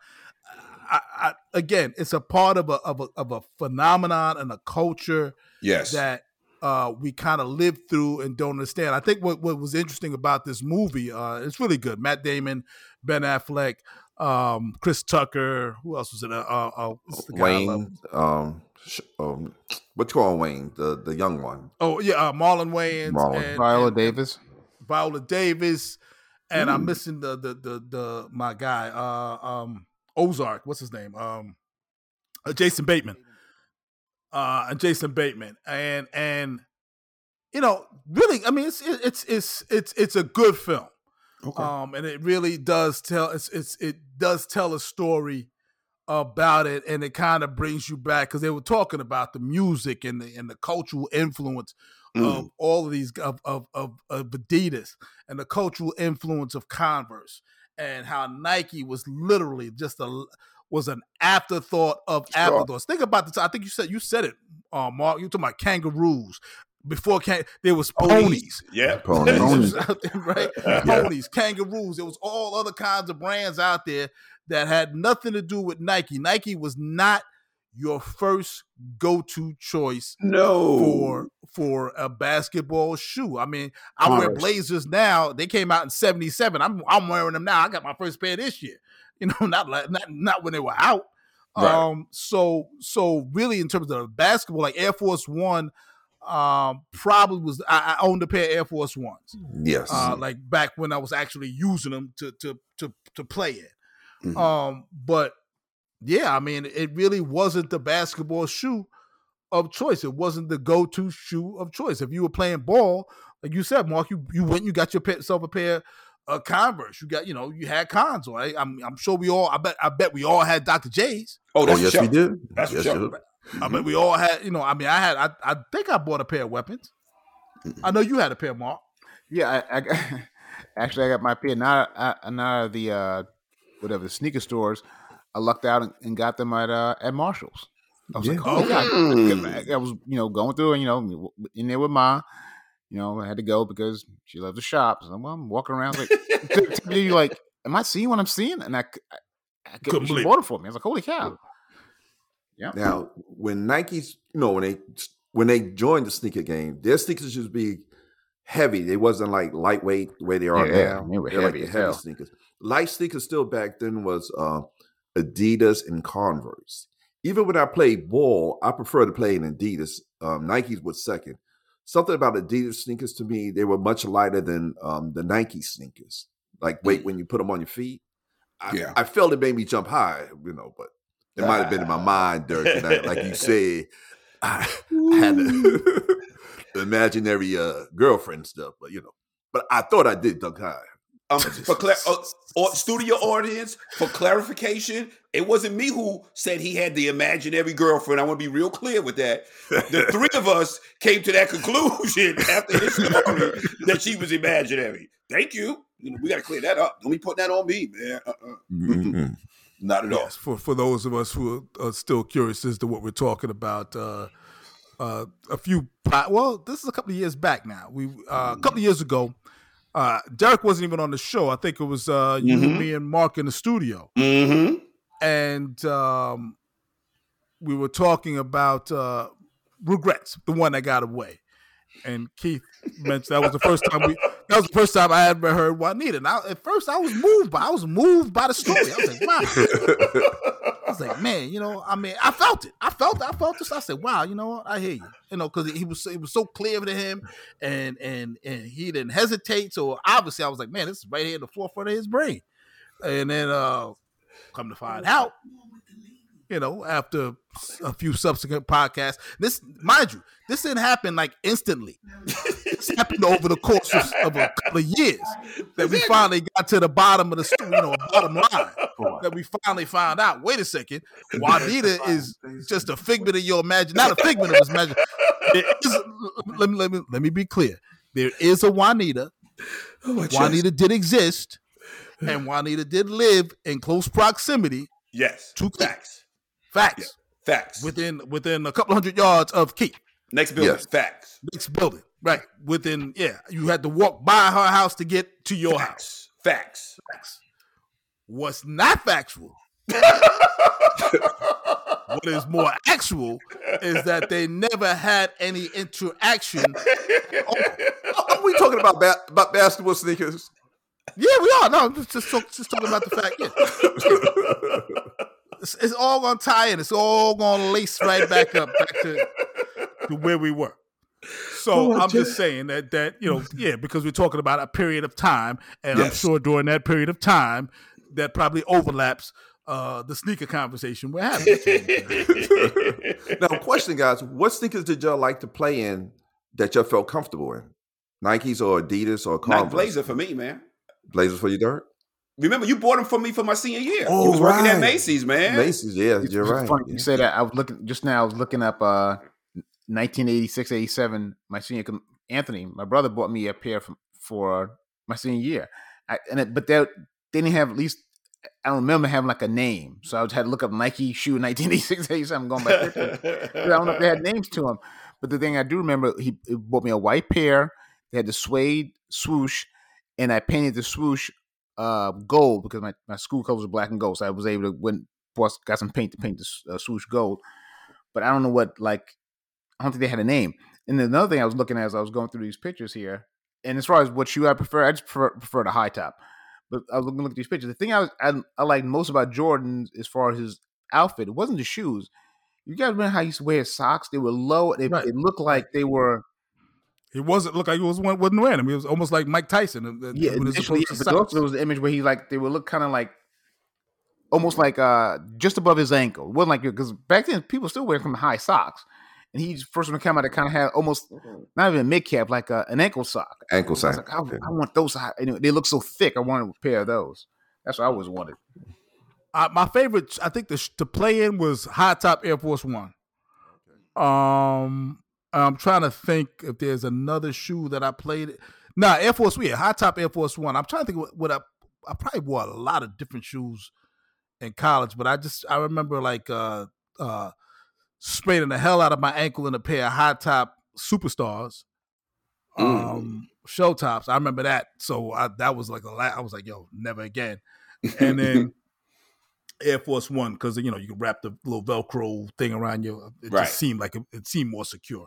I, I, again, it's a part of a of a of a phenomenon and a culture Yes. that uh, we kind of lived through and don't understand. I think what, what was interesting about this movie, uh, it's really good. Matt Damon, Ben Affleck, um, Chris Tucker. Who else was in it? Uh, uh, what's the guy Wayne, um, sh- um, what you call Wayne, the the young one? Oh yeah, uh, Marlon Wayans, Marlon. and, Viola and- Davis. Viola Davis, and I'm missing the the the the my guy, uh, um, Ozark. What's his name? Um, uh, Jason Bateman. Uh, and Jason Bateman, and and you know, really, I mean, it's it's it's it's it's a good film. Okay. um, and it really does tell it's, it's it does tell a story about it, and it kind of brings you back because they were talking about the music and the and the cultural influence Mm. of all of these of, of of of Adidas and the cultural influence of Converse and how Nike was literally just a was an afterthought of Sure. afterthoughts. Think about this. I think you said you said it, uh, Mark. You talking about kangaroos before can there was ponies. Yeah. Ponies. Ponies out there, right? Ponies, kangaroos. There was all other kinds of brands out there that had nothing to do with Nike. Nike was not your first go-to choice No. for for a basketball shoe. I mean, I wear Blazers now. They came out in '77. I'm I'm wearing them now. I got my first pair this year. You know, not like not not when they were out. Right. Um, so so really, in terms of basketball, like Air Force One, um, probably was I, I owned a pair of Air Force Ones. Yes. Uh, like back when I was actually using them to to to to play in. Mhm. Um, but yeah, I mean, it really wasn't the basketball shoe of choice. It wasn't the go-to shoe of choice. If you were playing ball, like you said, Mark, you you went, you got your- yourself a pair of Converse. You got, you know, you had cons, right? I'm I'm sure we all. I bet I bet we all had Dr. J's. oh, oh that's yes, for we did. That's for yes, sure. we did. I mean, we all had. You know, I mean, I had. I I think I bought a pair of weapons. I know you had a pair, Mark. Yeah, I, I got- actually I got my pair not uh, not out of the uh, whatever the sneaker stores. I lucked out and, and got them at uh, at Marshalls. I was like, Yeah. oh god, Mm. I was you know going through and you know in there with ma. You know, I had to go because she loves to shop. So well, I'm walking around like, to, to me, you like, am I seeing what I'm seeing? And I, Couldn't couldn't believe believe bought it for me. I was like, holy cow! Yeah. Now, when Nikes, you know, when they when they joined the sneaker game, their sneakers used to be heavy. They wasn't like lightweight the way they are Yeah, now. they were They're heavy like as the heavy hell. sneakers. Light sneakers still back then was uh, Adidas and Converse. Even when I played ball, I prefer to play in Adidas. Um, Nikes was second. Something about Adidas sneakers to me, they were much lighter than um, the Nike sneakers. Like weight when you put them on your feet. I, Yeah. I felt it made me jump high, you know, but it might have been in my mind, Dirk. And I, like you said, I, I had the imaginary uh, girlfriend stuff, but you know, but I thought I did dunk high. Um, for cla- uh, or studio audience, for clarification, it wasn't me who said he had the imaginary girlfriend. I want to be real clear with that. The three of us came to that conclusion after his story that she was imaginary. Thank you. You know, we got to clear that up. Don't be putting that on me, man. Uh-uh. Not at all. For for those of us who are still curious as to what we're talking about, uh, uh, a few well, this is a couple of years back now. We uh, a couple of years ago, uh, Derek wasn't even on the show. I think it was uh, you, Mhm. me, and Mark in the studio, Mm-hmm. and um, we were talking about uh, regrets, the one that got away. And Keith mentioned that was the first time we. That was the first time I ever heard Juanita. And I, at first, I was moved by. I was moved by the story. I was like, wow. I was like, man, you know, I mean, I felt it. I felt, I felt this. I said, wow, you know what? I hear you. You know, because he was, it was so clear to him, and and and he didn't hesitate. So obviously, I was like, man, this is right here in the forefront of his brain. And then, uh come to find out, you know, after a few subsequent podcasts, this, mind you, this didn't happen like instantly. this happened over the course of, of a couple of years that we finally got to the bottom of the, sto- you know, bottom line that we finally found out. Wait a second, Juanita is just a figment of your imagination, not a figment of his imagination. There is, let me let me let me be clear. There is a Juanita. Oh, my chest. Juanita did exist, and Juanita did live in close proximity. Yes. Two facts. Facts Facts. within within a couple hundred yards of Keith. Next building. Yes. Facts. Next building, right? Within yeah, you had to walk by her house to get to your house. Facts. Facts. Facts. What's not factual what is more actual is that they never had any interaction. Are we talking about ba- about basketball sneakers? Yeah, we are. No, I'm just just, talk, just talking about the fact. Yeah. It's, it's all gonna tie in. It's all gonna lace right back up back to, to where we were. So I'm just saying that that you know, yeah, because we're talking about a period of time, and I'm sure during that period of time, that probably overlaps uh, the sneaker conversation we're having. Now, question, guys: What sneakers did y'all like to play in that y'all felt comfortable in? Nikes or Adidas or Nike Converse? Blazer for me, man. Blazers for you, Dirk? Remember, you bought them for me for my senior year. Oh, you was working at right. Macy's, man. Macy's, yeah, you're it's right. funny yeah. you say that. I was looking just now. I was looking up uh, 1986, 87. My senior, Anthony, my brother bought me a pair from, for my senior year, I, and it, but they they didn't have at least. I don't remember having like a name, so I had to look up Nike shoe 1986, 87. Going back, I don't know if they had names to them. But the thing I do remember, he, he bought me a white pair. They had the suede swoosh, and I painted the swoosh uh, gold because my, my school colors were black and gold. So I was able to win, got some paint to paint the uh, swoosh gold. But I don't know what like I don't think they had a name. And then another thing I was looking at as I was going through these pictures here, and as far as what shoe I prefer, I just prefer, prefer the high top. But I was looking look at these pictures. The thing I was I, I like most about Jordan as far as his outfit, it wasn't the shoes. You guys remember how he used to wear his socks? They were low. They, Right. they looked like they were He wasn't look like he was wasn't wearing them. He was almost like Mike Tyson. uh, uh, yeah. with Initially, approach to but also there was the image where he like they would look kind of like almost like uh just above his ankle. It wasn't like because back then people still wearing from high socks, and he first one to come out that kind of had almost not even a mid cap like uh, an ankle sock. Ankle I like, I, I want those. high- Anyway, they look so thick. I wanted a pair of those. That's what I always wanted. uh, my favorite, I think the sh- to play in was high top Air Force One. Um, I'm trying to think if there's another shoe that I played. Nah, Air Force, yeah, high top Air Force One. I'm trying to think what, what I I probably wore a lot of different shoes in college, but I just I remember like uh uh spraining the hell out of my ankle in a pair of high top superstars. Um show tops. I remember that. So I, that was like a lot. I was like, yo, never again. And then Air Force One, because you know you can wrap the little Velcro thing around you. It Right. just seemed like it, it seemed more secure.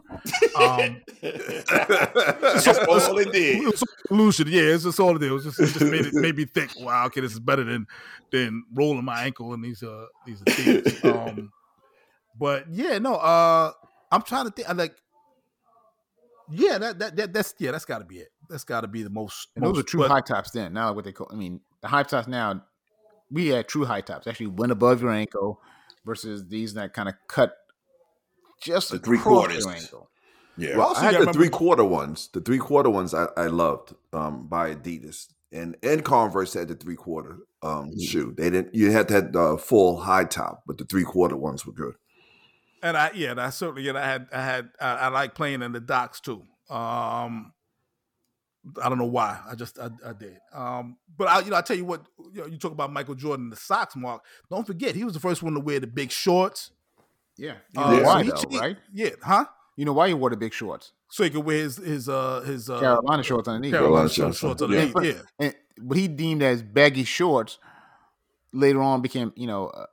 Um, That's all it it did. was a solution, yeah. It's just all it did. It was just, it just made it made me think. Wow, okay, this is better than than rolling my ankle in these uh these Adidas. um, but yeah, no. Uh, I'm trying to think. I like. Yeah, that, that that that's yeah, that's got to be it. That's got to be the most. And those most- are true but- high tops then. Now what they call. I mean, the high tops now. We had true high tops. Actually, went above your ankle, versus these that kind of cut just The three across quarters. your ankle. Yeah. Well, also I I had the three quarter ones. The three quarter ones I, I loved um, by Adidas, and and Converse had the three quarter um, Mm. shoe. They didn't. You had to have the full high top, but the three quarter ones were good. and I yeah, and I certainly yeah, I had I had I, I like playing in the docks too. Um, I don't know why. I just I, I did. Um, but I you know I tell you what you know you talk about Michael Jordan the socks mark. Don't forget he was the first one to wear the big shorts. Yeah. You Uh, know so why he though, changed- right? Yeah, huh? You know why he wore the big shorts? So he could wear his his uh his uh Carolina shorts underneath. Carolina Carolina shorts, shorts. shorts Yeah. underneath. Yeah. And what he deemed as baggy shorts later on became, you know, uh,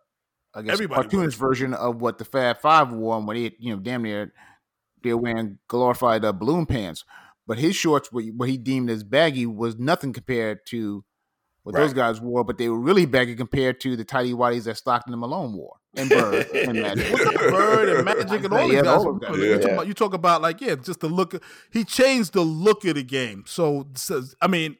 I guess Everybody a cartoonish version of what the Fab Five wore when they, you know, damn near they're wearing glorified uh, balloon pants. But his shorts, what what he deemed as baggy, was nothing compared to what those guys wore. But they were really baggy compared to the tidy whities that Stockton and Malone wore, and Bird and Magic. Bird and Magic and all these Yeah, guys. all of them. You, talk about, you talk about like yeah, just the look. He changed the look of the game. So, so I mean,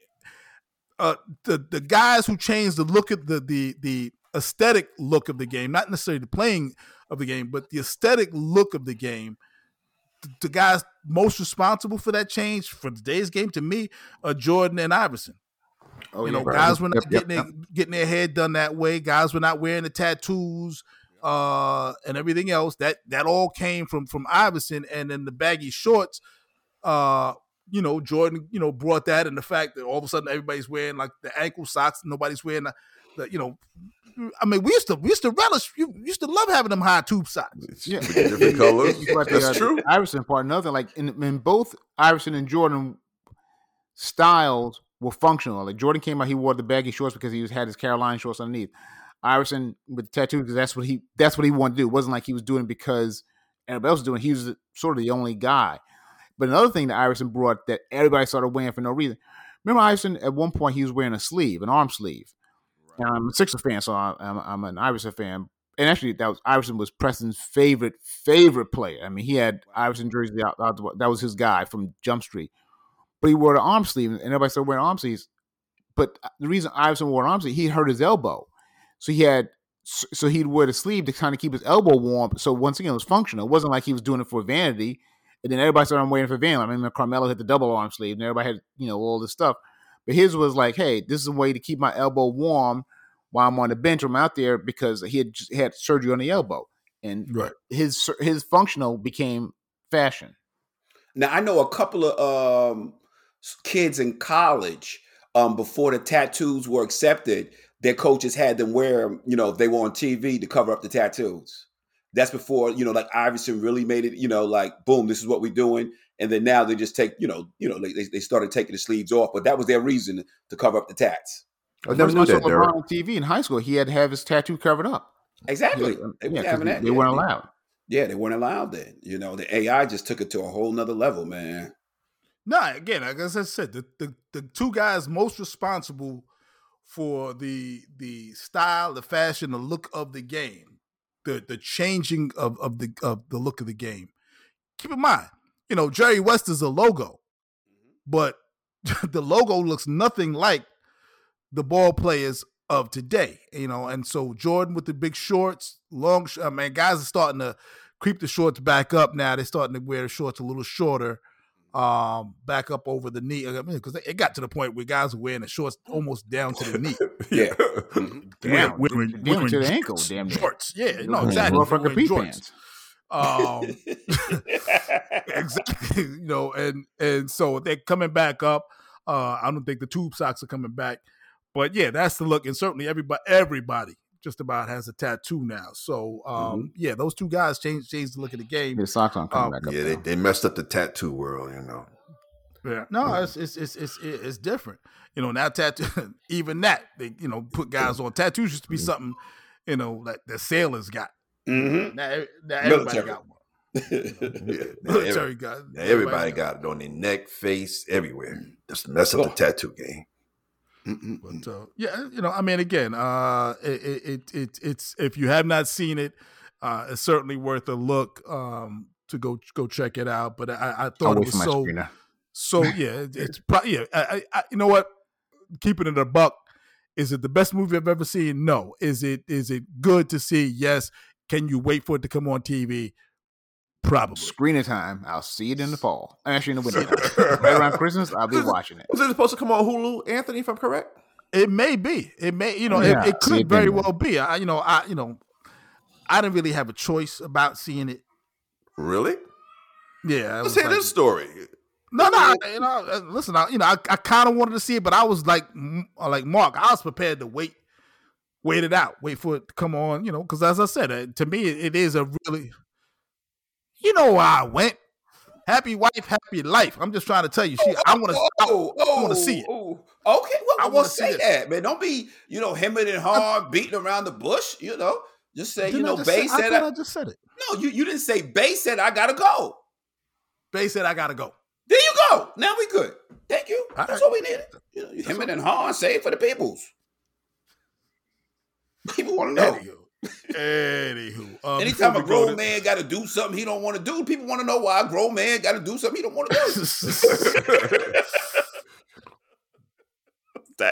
uh, the the guys who changed the look of the the the aesthetic look of the game, not necessarily the playing of the game, but the aesthetic look of the game. The, guys most responsible for that change for today's game, to me, are Jordan and Iverson. Oh, you know, guys were not Yep, yep, getting yep. their, getting their head done that way. Guys were not wearing the tattoos uh, and everything else. That that all came from from Iverson, and then the baggy shorts. Uh, you know, Jordan, you know, brought that, and the fact that all of a sudden everybody's wearing like the ankle socks, nobody's wearing the, the you know. I mean, we used to we used to relish, we used to love having them high tube socks. Yeah. different colors. You got the, That's uh, true. Iverson part, another like in, in both Iverson and Jordan styles were functional. Like Jordan came out, he wore the baggy shorts because he was had his Carolina shorts underneath. Iverson with the tattoo because that's what he that's what he wanted to do. It wasn't like he was doing it because everybody else was doing. It. He was sort of the only guy. But another thing that Iverson brought that everybody started wearing for no reason. Remember Iverson at one point he was wearing a sleeve, an arm sleeve. I'm a Sixer fan, so I'm, I'm an Iverson fan. And actually, that was Iverson was Preston's favorite favorite player. I mean, he had Iverson jersey out, out that was his guy from Jump Street. But he wore the arm sleeve, and everybody started wearing arm sleeves. But uh, the reason Iverson wore an arm sleeve, he hurt his elbow, so he had so he'd wear the sleeve to kind of keep his elbow warm. So once again, it was functional. It wasn't like he was doing it for vanity. And then everybody started waiting for Van. I mean, Carmelo had the double arm sleeve, and everybody had you know all this stuff. But his was like, hey, this is a way to keep my elbow warm while I'm on the bench. I'm out there because he had he had surgery on the elbow, and right. his his functional became fashion. Now I know a couple of um, kids in college um, before the tattoos were accepted. Their coaches had them wear, you know, they were on TV to cover up the tattoos. That's before, you know, like Iverson really made it, you know, like boom, this is what we're doing. And then now they just take, you know, you know, they, they started taking the sleeves off, but that was their reason to cover up the tats. I never knew that. LeBron on TV in high school, he had to have his tattoo covered up. Exactly. They, yeah, they, they weren't allowed. Yeah, they weren't allowed then. You know, the AI just took it to a whole nother level, man. No, again, like as I said, the, the, the two guys most responsible for the the style, the fashion, the look of the game, the the changing of, of the of the look of the game. Keep in mind, you know, Jerry West is a logo, mm-hmm. but the logo looks nothing like the ball players of today, you know. And so Jordan with the big shorts, long, I mean, guys are starting to creep the shorts back up now. They're starting to wear the shorts a little shorter, um, back up over the knee. I mean, because it got to the point where guys were wearing the shorts almost down to the knee. yeah, down, women, down to the ankle, damn shorts. Yeah, no, exactly. Pants. Um, exactly. You know, and and so they're coming back up. Uh, I don't think the tube socks are coming back. But yeah, that's the look, and certainly everybody everybody just about has a tattoo now. So um, mm-hmm. yeah, those two guys changed changed the look of the game. The socks on coming um, back up. Yeah, they, they, messed up the tattoo world, you know. Yeah, no, mm-hmm. it's, it's it's it's it's different. You know, now tattoo, even that they you know put guys on tattoos used to be mm-hmm. something, you know, that the sailors got. Mm-hmm. Now, now everybody got one. yeah, military got. Everybody, everybody got it on their neck, face, everywhere. Just mess up the tattoo game. But uh, yeah, you know, I mean, again, uh, it, it, it it's if you have not seen it, uh, it's certainly worth a look um, to go go check it out. But I, I thought it was so so yeah, it's probably yeah. I, I, you know what? Keeping it a buck, is it the best movie I've ever seen? No. Is it is it good to see? Yes. Can you wait for it to come on TV? Probably. Screening time. I'll see it in the fall. Actually, in the winter. right around Christmas, I'll be watching it. Was it supposed to come on Hulu, Anthony? If I'm correct, it may be. It may. You know, yeah, it, it, could it very well be. I, you know, I, you know, I didn't really have a choice about seeing it. Really? Yeah. Let's hear like, this story. No, no. You know, uh, listen. I, you know, I, I kind of wanted to see it, but I was like, like Mark. I was prepared to wait, wait it out, wait for it to come on. You know, because as I said, uh, to me, it, it is a really you know where I went. Happy wife, happy life. I'm just trying to tell you. She, I want to. Oh, I, I want to see it. Oh, okay, well, I want to say that, man. Don't be, you know, hemming and hard, beating around the bush. You know, just say, you know, Bay said. I, I, just said it. No, you, you didn't say. Bay said I gotta go. Bay said I gotta go. There you go. Now we good. Thank you. All That's right. all we needed. You know, hemming and hard, say for the peoples. People want to know. Anywho, um, anytime a grown man got to do something he don't want to do, people want to know why a grown man got to do something he don't want to do.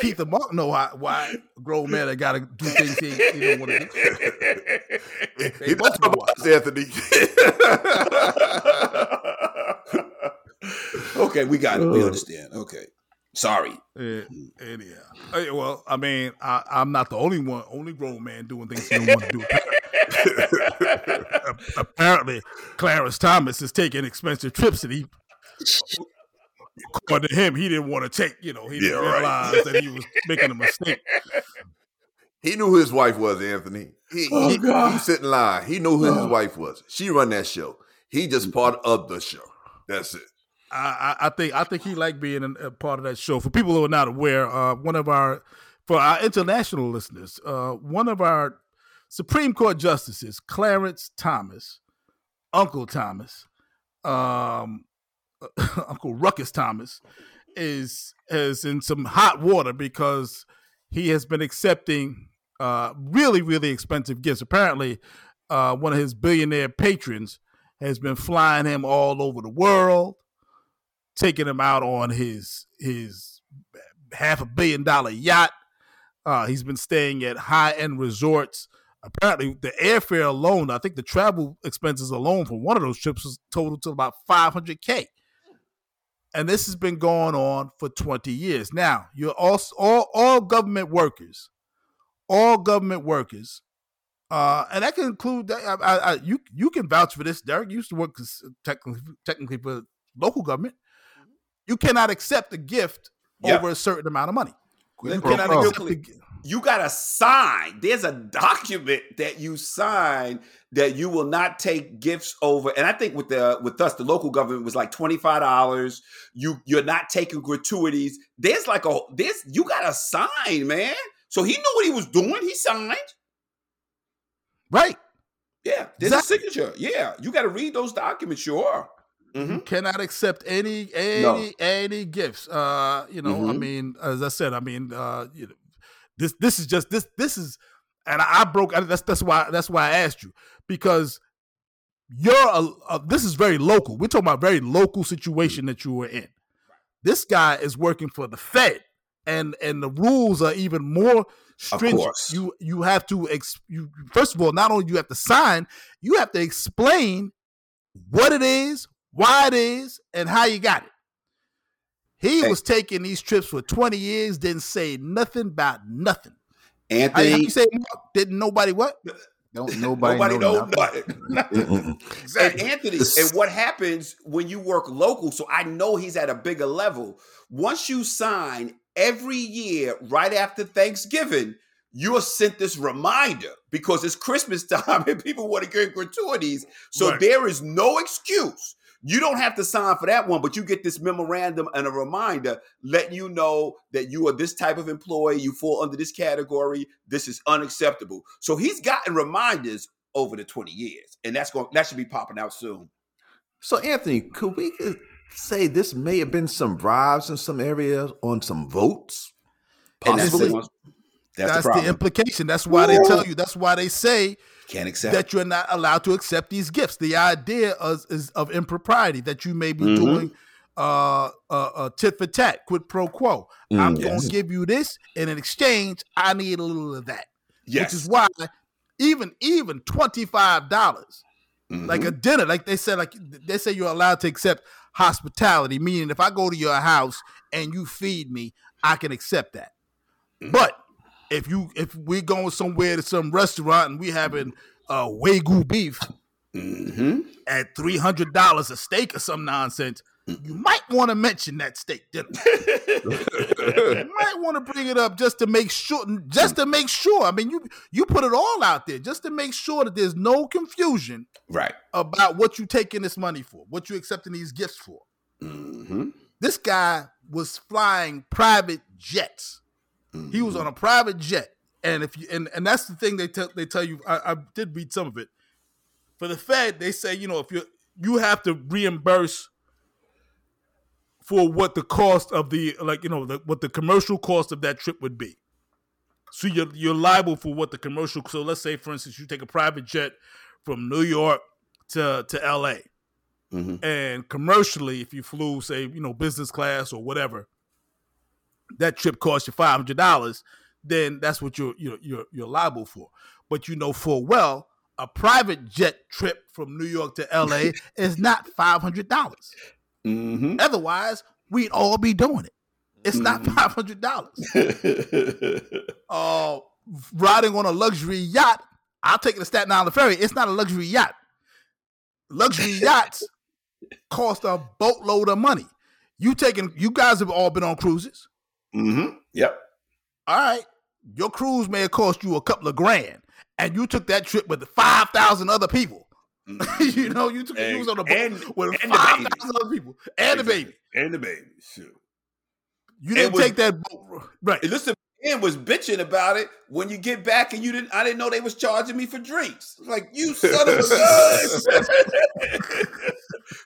Keith and Mark know why, why grown man got to do things he, he don't want to do. He both know why. Anthony. okay, we got it. We understand. Okay. Sorry. Eh, eh, yeah, anyhow. Well, I mean, I, am not the only one, only grown man doing things he don't want to do. Apparently, Clarence Thomas is taking expensive trips and he, according to him, he didn't want to take, you know, he didn't yeah, realize right. that he was making a mistake. He knew who his wife was, Anthony. He, oh, he, God. he sit in line. He knew who his oh. wife was. She run that show. He just mm. part of the show. That's it. I, I think I think he liked being a part of that show. For people who are not aware, uh, one of our for our international listeners, uh, one of our Supreme Court justices, Clarence Thomas, Uncle Thomas, um, Uncle Ruckus Thomas, is is in some hot water because he has been accepting uh, really, really expensive gifts. Apparently, uh, one of his billionaire patrons has been flying him all over the world, taking him out on his his half a billion dollar yacht. Uh, he's been staying at high end resorts. Apparently, the airfare alone, I think the travel expenses alone for one of those trips was total to about 500K. And this has been going on for 20 years. Now, you're also all, all government workers, all government workers, uh, and that can include I, I, I, you. You can vouch for this, Derek. You used to work technically, technically for local government. You cannot accept a gift yep. over a certain amount of money. You cannot accept a, you got to sign. There's a document that you sign that you will not take gifts over. And I think with the with us, the local government was like twenty five dollars. You you're not taking gratuities. There's like a this you got to sign, man. So he knew what he was doing. He signed. Right. Yeah. There's exactly. a signature. Yeah. You got to read those documents. Sure. Mm-hmm. cannot accept any any no. any gifts. Uh, you know, mm-hmm. I mean, as I said, I mean, uh, you know, this this is just this this is, and I, I broke. That's that's why that's why I asked you because you're a, a, this is very local. We're talking about very local situation that you were in. This guy is working for the Fed, and and the rules are even more stringent. You you have to ex, you first of all, not only you have to sign, you have to explain what it is, why it is, and how you got it. He hey. was taking these trips for 20 years, didn't say nothing about nothing. Anthony, how, you say didn't nobody what? Don't nobody, nobody know, know nothing. exactly. And Anthony, and what happens when you work local? So I know he's at a bigger level. Once you sign every year, right after Thanksgiving, you're sent this reminder because it's Christmas time and people want to get gratuities. So right. there is no excuse you don't have to sign for that one, but you get this memorandum and a reminder letting you know that you are this type of employee, you fall under this category, this is unacceptable. So he's gotten reminders over the 20 years, and that's going that should be popping out soon. So Anthony, could we uh, say this may have been some bribes in some areas on some votes? Possibly. That's, that's, the, the, implication. That's why they tell you. That's why they say can't accept that you're not allowed to accept these gifts. The idea is, is of impropriety that you may be mm-hmm. doing uh, uh, uh, tit for tat, quid pro quo. Mm, I'm yes. going to give you this, and in exchange, I need a little of that. Yes. Which is why even even twenty five dollars, mm-hmm. like a dinner, like they said, like they say you're allowed to accept hospitality, meaning if I go to your house and you feed me, I can accept that. Mm-hmm. But if you if we're going somewhere to some restaurant and we having uh wagyu beef mm-hmm. at three hundred dollars a steak or some nonsense, you might want to mention that steak dinner. you might want to bring it up just to make sure, just to make sure. I mean, you you put it all out there just to make sure that there's no confusion, right, about what you taking this money for, what you accepting these gifts for. Mm-hmm. This guy was flying private jets Mm-hmm. He was on a private jet, and if you and, and that's the thing they tell they tell you. I, I did read some of it. For the Fed, they say you know if you you have to reimburse for what the cost of the like you know the, what the commercial cost of that trip would be. So you're you're liable for what the commercial. So let's say, for instance, you take a private jet from New York to to L.A. Mm-hmm. And commercially, if you flew, say, you know, business class or whatever, that trip costs you five hundred dollars, then that's what you're you're you're you're liable for. But you know full well a private jet trip from New York to LA is not five hundred dollars. Mm-hmm. Otherwise, we'd all be doing it. It's mm-hmm. not five hundred dollars. uh, riding on a luxury yacht, I'll take it to Staten Island Ferry. It's not a luxury yacht. Luxury yachts cost a boatload of money. You taking you guys have all been on cruises. Mm-hmm. Yep. All right. Your cruise may have cost you a couple of grand, and you took that trip with five thousand other people. Mm-hmm. you know, you took and, a cruise on a boat and, with five thousand other people and the baby and the baby. Sure. You didn't take that boat, right? Listen, and was bitching about it when you get back and you didn't I didn't know they was charging me for drinks. Like you son of a gun.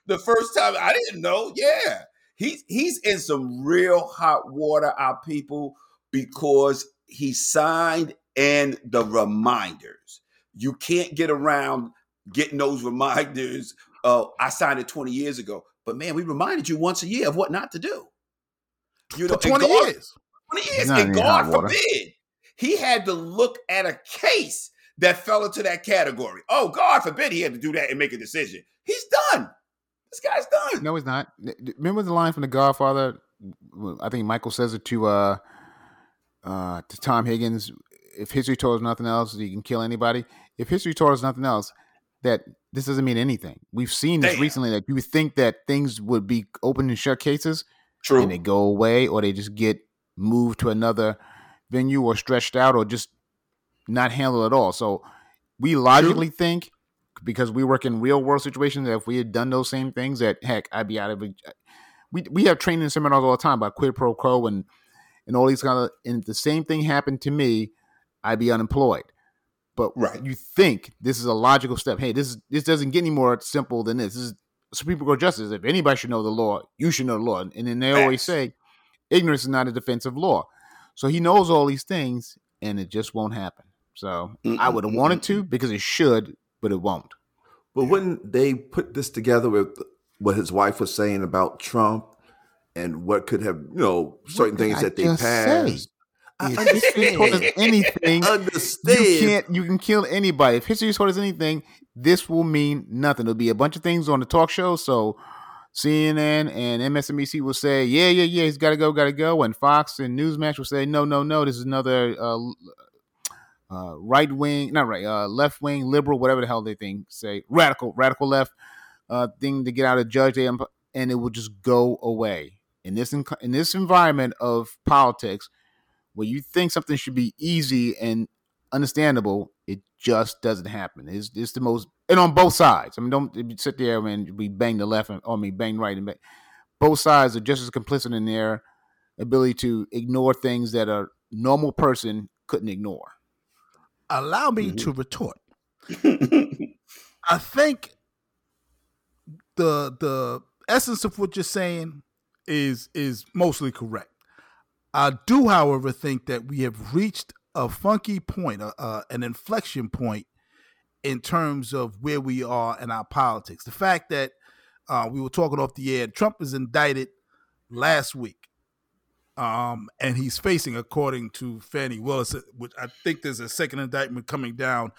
the first time I didn't know. Yeah. He's he's in some real hot water, our people, because he signed and the reminders. You can't get around getting those reminders. Uh, I signed it 20 years ago. But man, we reminded you once a year of what not to do. You know, 20 God, years. 20 years. And God forbid he had to look at a case that fell into that category. Oh, God forbid he had to do that and make a decision. He's done. This guy's done. No, he's not. Remember the line from The Godfather? I think Michael says it to uh uh to Tom Higgins. If history told us nothing else, you can kill anybody. If history told us nothing else, that this doesn't mean anything. We've seen this Damn. recently that you think that things would be open and shut cases. True. And they go away or they just get moved to another venue or stretched out or just not handled at all. So we logically True. think because we work in real world situations that if we had done those same things that heck I'd be out of it. We we have training seminars all the time about quid pro quo and and all these kind of and if the same thing happened to me, I'd be unemployed. But right. you think this is a logical step. Hey, this this doesn't get any more simple than this. This is Supreme Court justice. If anybody should know the law, you should know the law. And then they always say, ignorance is not a defense of law. So he knows all these things, and it just won't happen. So mm I would have wanted to because it should, but it won't. But when they put this together with what his wife was saying about Trump and what could have, you know, certain things I that they passed, if history taught us anything, Understand. you can't you can kill anybody. If history taught us anything, this will mean nothing. There'll be a bunch of things on the talk show. So CNN and MSNBC will say, "Yeah, yeah, yeah, he's got to go, got to go," and Fox and Newsmax will say, "No, no, no, this is another uh, uh, right wing, not right, uh, left wing, liberal, whatever the hell they think, say radical, radical left uh, thing to get out of judge, and it will just go away." In this in this environment of politics, where you think something should be easy and understandable, it just doesn't happen. It's, it's the most, and on both sides. I mean, don't sit there and be bang the left and, or me bang right and bang. Both sides are just as complicit in their ability to ignore things that a normal person couldn't ignore. Allow me mm-hmm. to retort. I think the the essence of what you're saying is is mostly correct. I do, however, think that we have reached a funky point, uh, uh, an inflection point in terms of where we are in our politics. The fact that uh, we were talking off the air, Trump was indicted last week, um, and he's facing, according to Fani Willis, which I think there's a second indictment coming down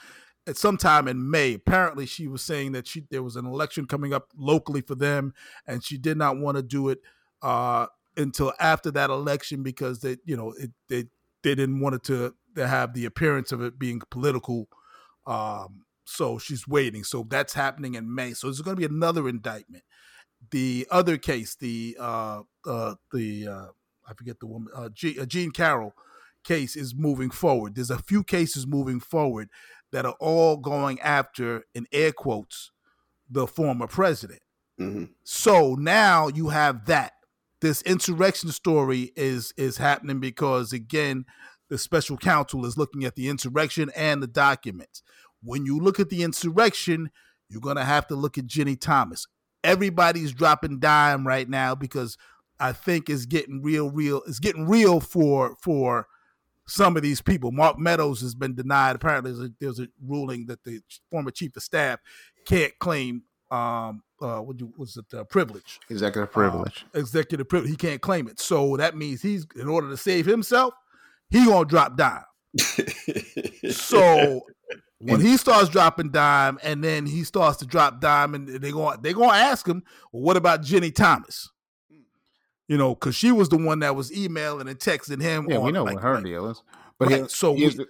at sometime in May. Apparently, she was saying that she there was an election coming up locally for them, and she did not want to do it. Uh, until after that election because they, you know, it, they they didn't want it to to have the appearance of it being political. Um, so she's waiting. So that's happening in May. So there's going to be another indictment. The other case, the uh, uh, the uh, I forget the woman, uh, G, uh, Jean Carroll case is moving forward. There's a few cases moving forward that are all going after, in air quotes, the former president. Mm-hmm. So now you have that this insurrection story is is happening because again the special counsel is looking at the insurrection and the documents when you look at the insurrection you're going to have to look at Ginni Thomas everybody's dropping dime right now because i think is getting real real it's getting real for for some of these people mark meadows has been denied apparently there's a, there's a ruling that the former chief of staff can't claim um, uh, what was it uh, privilege? Executive privilege. Uh, executive privilege. He can't claim it, so that means he's in order to save himself, he gonna drop dime. so when he starts dropping dime, and then he starts to drop dime, and they gonna they gonna ask him, well, "What about Ginni Thomas?" You know, because she was the one that was emailing and texting him. Yeah, on, we know like, what her like, deal is. But right, so we, the,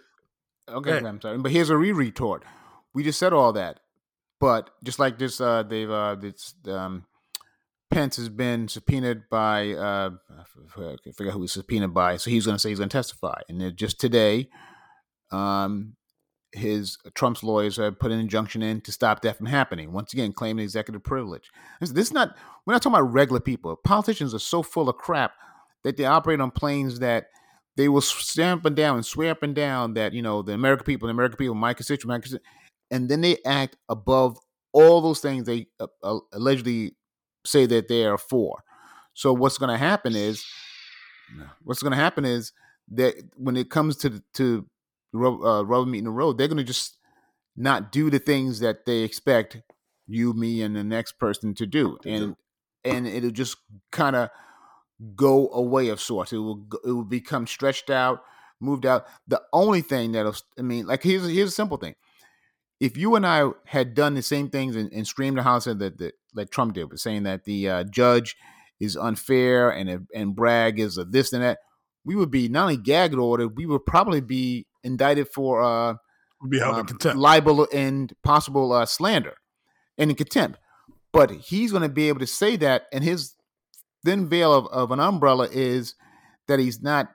okay, I'm sorry, but here's a re retort. We just said all that. But just like this, uh, they've uh, this, um, Pence has been subpoenaed by uh, I forget who he's subpoenaed by. So he's going to say he's going to testify. And just today, um, his Trump's lawyers have put an injunction in to stop that from happening. Once again, claiming executive privilege. This, this is not. We're not talking about regular people. Politicians are so full of crap that they operate on planes that they will stand up and down and swear up and down that you know the American people, the American people, my constituent, my constituent, and then they act above all those things they uh, uh, allegedly say that they are for. So what's going to happen is, what's going to happen is that when it comes to to uh, rubber meeting the road, they're going to just not do the things that they expect you, me, and the next person to do, and and it'll just kind of go away of sorts. It will it will become stretched out, moved out. The only thing that'll I mean, like here's here's a simple thing. If you and I had done the same things and, and streamed the house that, that like Trump did, saying that the uh, judge is unfair and and Bragg is a this and that, we would be not only gagged ordered, we would probably be indicted for uh, be held in um, contempt, libel, and possible uh, slander, and in contempt. But he's going to be able to say that, and his thin veil of, of an umbrella is that he's not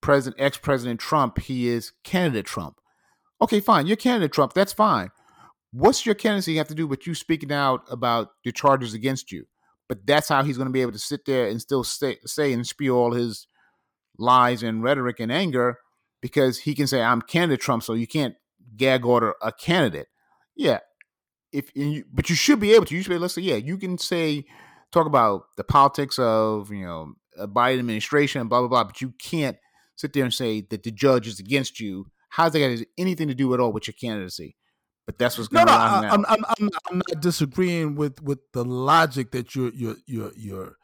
President ex President Trump. He is candidate Trump. Okay, fine. You're candidate Trump. That's fine. What's your candidacy have to do with you speaking out about the charges against you? But that's how he's going to be able to sit there and still say, say and spew all his lies and rhetoric and anger because he can say, I'm candidate Trump, so you can't gag order a candidate. Yeah. If you, but you should be able to. You should be able to say, yeah, you can say, talk about the politics of, you know, a Biden administration, blah, blah, blah, but you can't sit there and say that the judge is against you. How's that got anything to do at all with your candidacy? But that's what's going no, no, on. I'm, I'm, I'm, I'm not disagreeing with with the logic that you're you're you're you're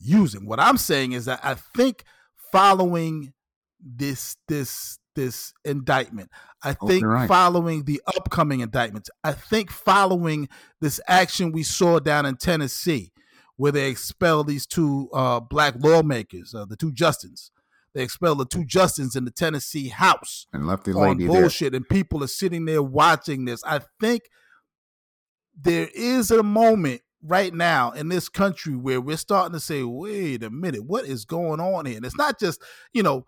using. What I'm saying is that I think following this this this indictment. I think right. following the upcoming indictments. I think following this action we saw down in Tennessee, where they expelled these two uh, black lawmakers, uh, the two Justins. They expelled the two Justins in the Tennessee House and left the lady bullshit, there. and people are sitting there watching this. I think there is a moment right now in this country where we're starting to say, wait a minute, what is going on here? And it's not just, you know,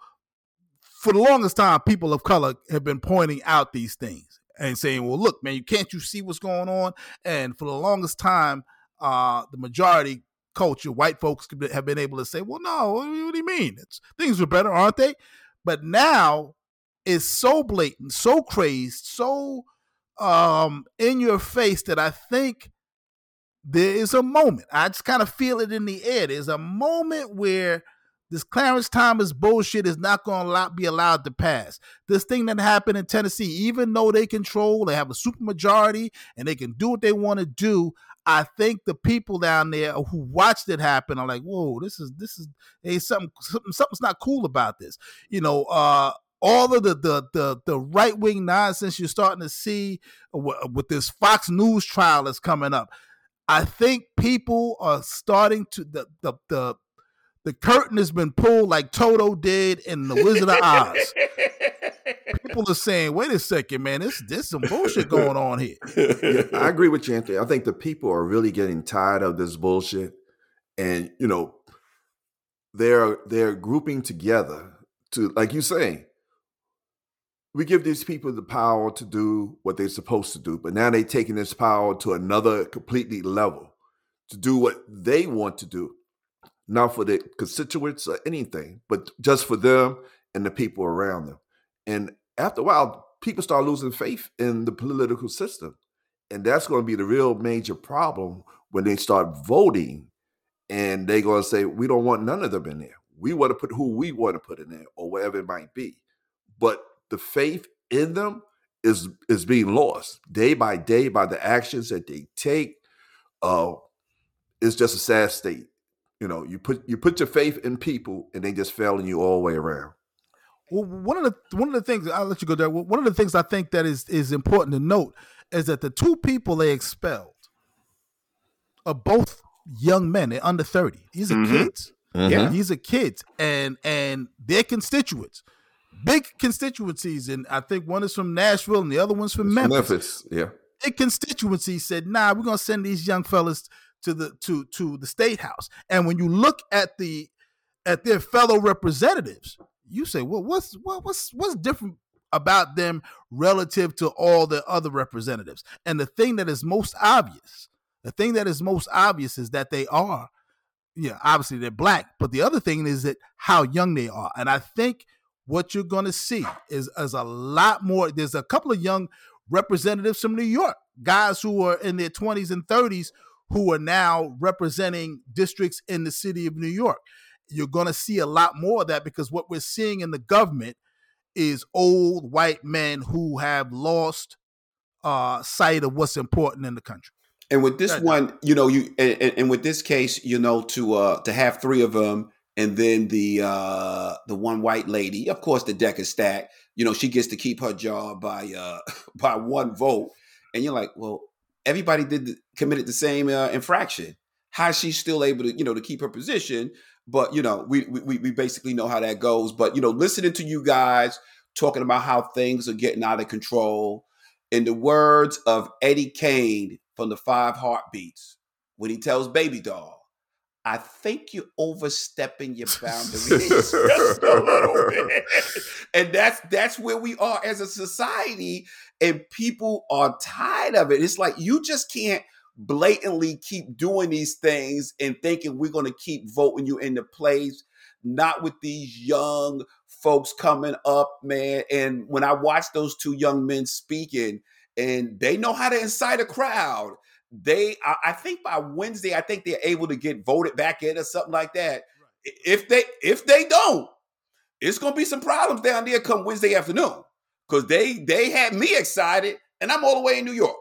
for the longest time, people of color have been pointing out these things and saying, well, look, man, you can't you see what's going on? And for the longest time, uh, the majority culture, white folks have been able to say, well, no, what do you mean? It's, things are better, aren't they? But now it's so blatant, so crazed, so um, in your face that I think there is a moment. I just kind of feel it in the air. There's a moment where this Clarence Thomas bullshit is not going to be allowed to pass. This thing that happened in Tennessee, even though they control, they have a supermajority, and they can do what they want to do. I think the people down there who watched it happen are like, "Whoa, this is this is hey something, something something's not cool about this." You know, uh, all of the the the, the right wing nonsense you're starting to see with this Fox News trial that's coming up. I think people are starting to the the the the curtain has been pulled like Toto did in the Wizard of Oz. People are saying, "Wait a second, man, this this some bullshit going on here." Yeah, I agree with you, Anthony. I think the people are really getting tired of this bullshit, and you know, they're they're grouping together to, like you say, we give these people the power to do what they're supposed to do, but now they're taking this power to another completely level to do what they want to do not for the constituents or anything, but just for them and the people around them. And after a while, people start losing faith in the political system. And that's going to be the real major problem when they start voting and they're going to say, we don't want none of them in there. We want to put who we want to put in there or whatever it might be. But the faith in them is is being lost day by day by the actions that they take. Uh, it's just a sad state. You know, you put you put your faith in people, and they just failing you all the way around. Well, one of the one of the things I'll let you go there. One of the things I think that is is important to note is that the two people they expelled are both young men. They're under thirty. These are mm-hmm. kids. Mm-hmm. Yeah, these are kids, and and their constituents, big constituencies, and I think one is from Nashville and the other one's from Memphis. Memphis, yeah. Big constituency said, "Nah, we're gonna send these young fellas to the to to the state house. And when you look at the at their fellow representatives, you say, well, what's what, what's what's different about them relative to all the other representatives? And the thing that is most obvious, the thing that is most obvious is that they are, yeah, obviously they're black. But the other thing is that how young they are. And I think what you're going to see is, is a lot more. There's a couple of young representatives from New York, guys who are in their 20s and 30s who are now representing districts in the city of New York. You're going to see a lot more of that because what we're seeing in the government is old white men who have lost uh, sight of what's important in the country. And with this one, you know, you and, and, with this case, you know, to uh to have three of them, and then the uh the one white lady, of course, the deck is stacked. You know, she gets to keep her job by uh by one vote, and you're like, well, everybody did the, committed the same uh, infraction. How is she still able to, you know, to keep her position? But you know, we we we basically know how that goes. But you know, listening to you guys talking about how things are getting out of control, in the words of Eddie Kane from the Five Heartbeats, when he tells Baby Doll, I think you're overstepping your boundaries just a little bit. And that's that's where we are as a society, and people are tired of it. It's like you just can't blatantly keep doing these things and thinking we're going to keep voting you into place. Not with these young folks coming up, man. And when I watch those two young men speaking, and they know how to incite a crowd. They, I, I think by Wednesday, I think they're able to get voted back in or something like that. Right. If they, if they don't, it's gonna be some problems down there come Wednesday afternoon because they they had me excited, and I'm all the way in New York.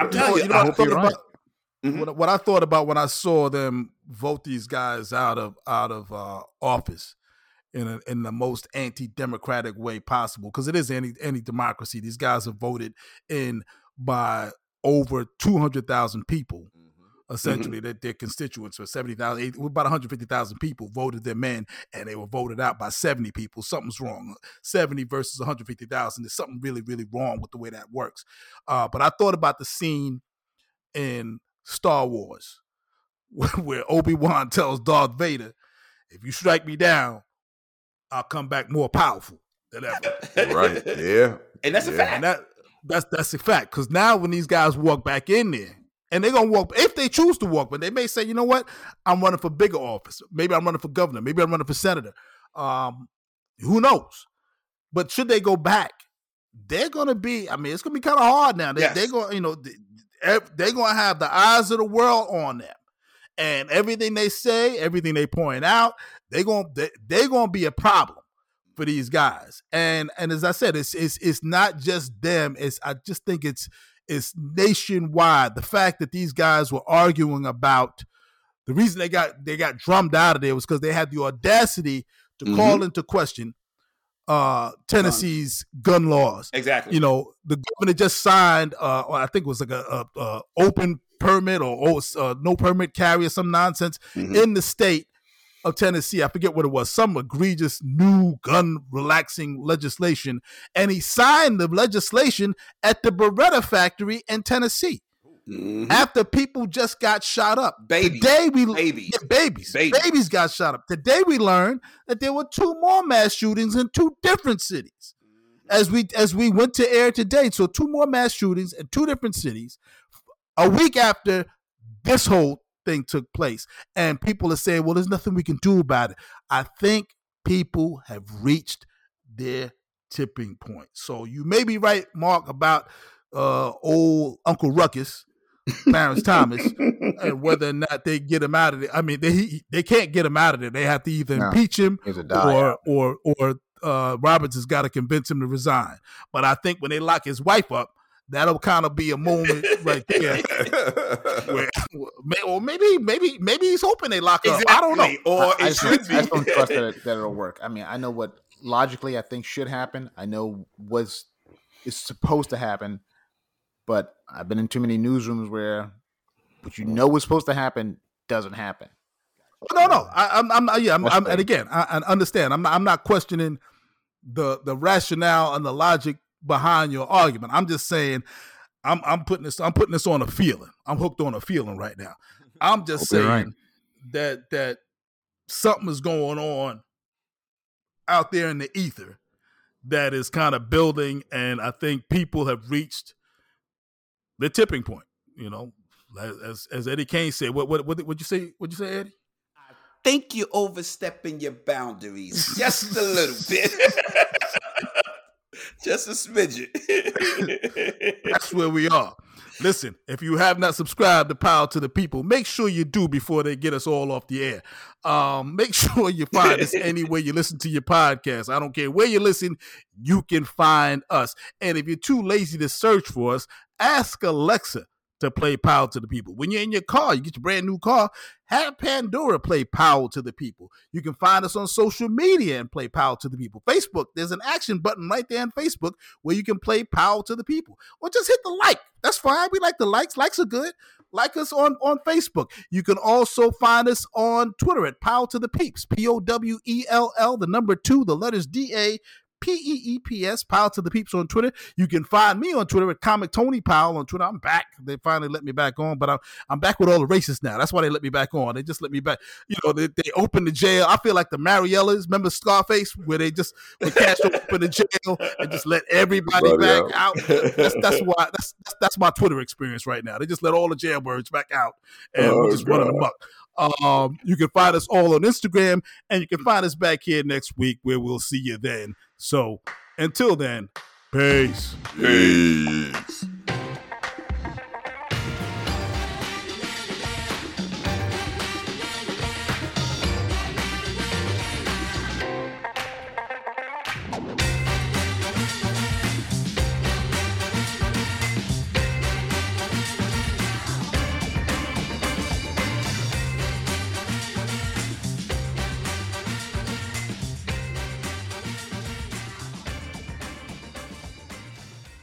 I'm telling you, you, know, I, I right. mm-hmm. what, what, I thought about when I saw them vote these guys out of out of uh, office in a, in the most anti-democratic way possible because it is any any democracy. These guys are voted in by over two hundred thousand people. Mm-hmm. Essentially, mm-hmm. their constituents were seventy thousand, about one hundred fifty thousand people voted them in, and they were voted out by seventy people. Something's wrong. Seventy versus one hundred fifty thousand. There's something really, really wrong with the way that works. Uh, but I thought about the scene in Star Wars where Obi Wan tells Darth Vader, "If you strike me down, I'll come back more powerful than ever. right. Yeah. And that's yeah. a fact. And that that's that's a fact. Because now when these guys walk back in there, and they're gonna walk if they choose to walk, but they may say, you know what, I'm running for bigger office. Maybe I'm running for governor. Maybe I'm running for senator. Um, who knows? But should they go back, they're gonna be. I mean, it's gonna be kind of hard now. They, yes. They're gonna, you know, they're gonna have the eyes of the world on them and everything they say, everything they point out, they're going they, they're going to be a problem for these guys. And and as I said, it's it's it's not just them. It's I just think it's it's nationwide. The fact that these guys were arguing about the reason they got they got drummed out of there was because they had the audacity to mm-hmm. call into question uh Tennessee's gun laws. Exactly. You know, the governor just signed uh I think it was like a, a, a open permit or, uh, no permit carry or some nonsense mm-hmm. in the state of Tennessee. I forget what it was, some egregious new gun relaxing legislation. And he signed the legislation at the Beretta factory in Tennessee. Mm-hmm. After people just got shot up. Babies. Today we babies. Yeah, babies. babies. Babies got shot up. Today we learned that there were two more mass shootings in two different cities. As we as we went to air today. So two more mass shootings in two different cities a week after this whole thing took place. And people are saying, well, there's nothing we can do about it. I think people have reached their tipping point. So you may be right, Mark, about uh, old Uncle Ruckus, Clarence Thomas, and whether or not they get him out of there. I mean, they they can't get him out of there. They have to either no, impeach him or or or uh, Roberts has got to convince him to resign. But I think when they lock his wife up, that'll kind of be a moment right there. where, or maybe, maybe, maybe he's hoping they lock exactly. up. I don't know. Or I, it I should be. I don't trust that, that it'll work. I mean, I know what logically I think should happen. I know what's is supposed to happen, but I've been in too many newsrooms where what you know was supposed to happen doesn't happen. Oh, no, no, I, am I'm, I'm, yeah, I'm, I'm and again, I, I understand. I'm not, I'm not questioning the the rationale and the logic behind your argument. I'm just saying I'm I'm putting this I'm putting this on a feeling. I'm hooked on a feeling right now. I'm just saying right. that that something is going on out there in the ether that is kind of building and I think people have reached the tipping point, you know. As as Eddie Kane said, what what what would you say? Would you say, Eddie? I think you're overstepping your boundaries just a little bit. just a smidget. That's where we are. Listen, if you have not subscribed to Powell to the People, make sure you do before they get us all off the air. Um, make sure you find us anywhere you listen to your podcast. I don't care where you listen, you can find us. And if you're too lazy to search for us, ask Alexa to play Powell to the People. When you're in your car, you get your brand new car, have Pandora play Powell to the People. You can find us on social media and play Powell to the People. Facebook, there's an action button right there on Facebook where you can play Powell to the People. Or just hit the like. That's fine. We like the likes. Likes are good. Like us on, on Facebook. You can also find us on Twitter at Powell to the Peeps. P O W E L L, the number two, the letters D A P E E P S, Powell to the Peeps on Twitter. You can find me on Twitter at Comic Tony Powell on Twitter. I'm back. They finally let me back on, but I'm I'm back with all the racists now. That's why they let me back on. They just let me back. You know, they, they opened the jail. I feel like the Mariellas. Remember Scarface, where they just when Castro opened the jail and just let everybody Brought back it out. That's that's why that's, that's that's my Twitter experience right now. They just let all the jailbirds back out and Oh, we just running God. amok. Um, you can find us all on Instagram, and you can find us back here next week where we'll see you then. So until then, peace. Peace.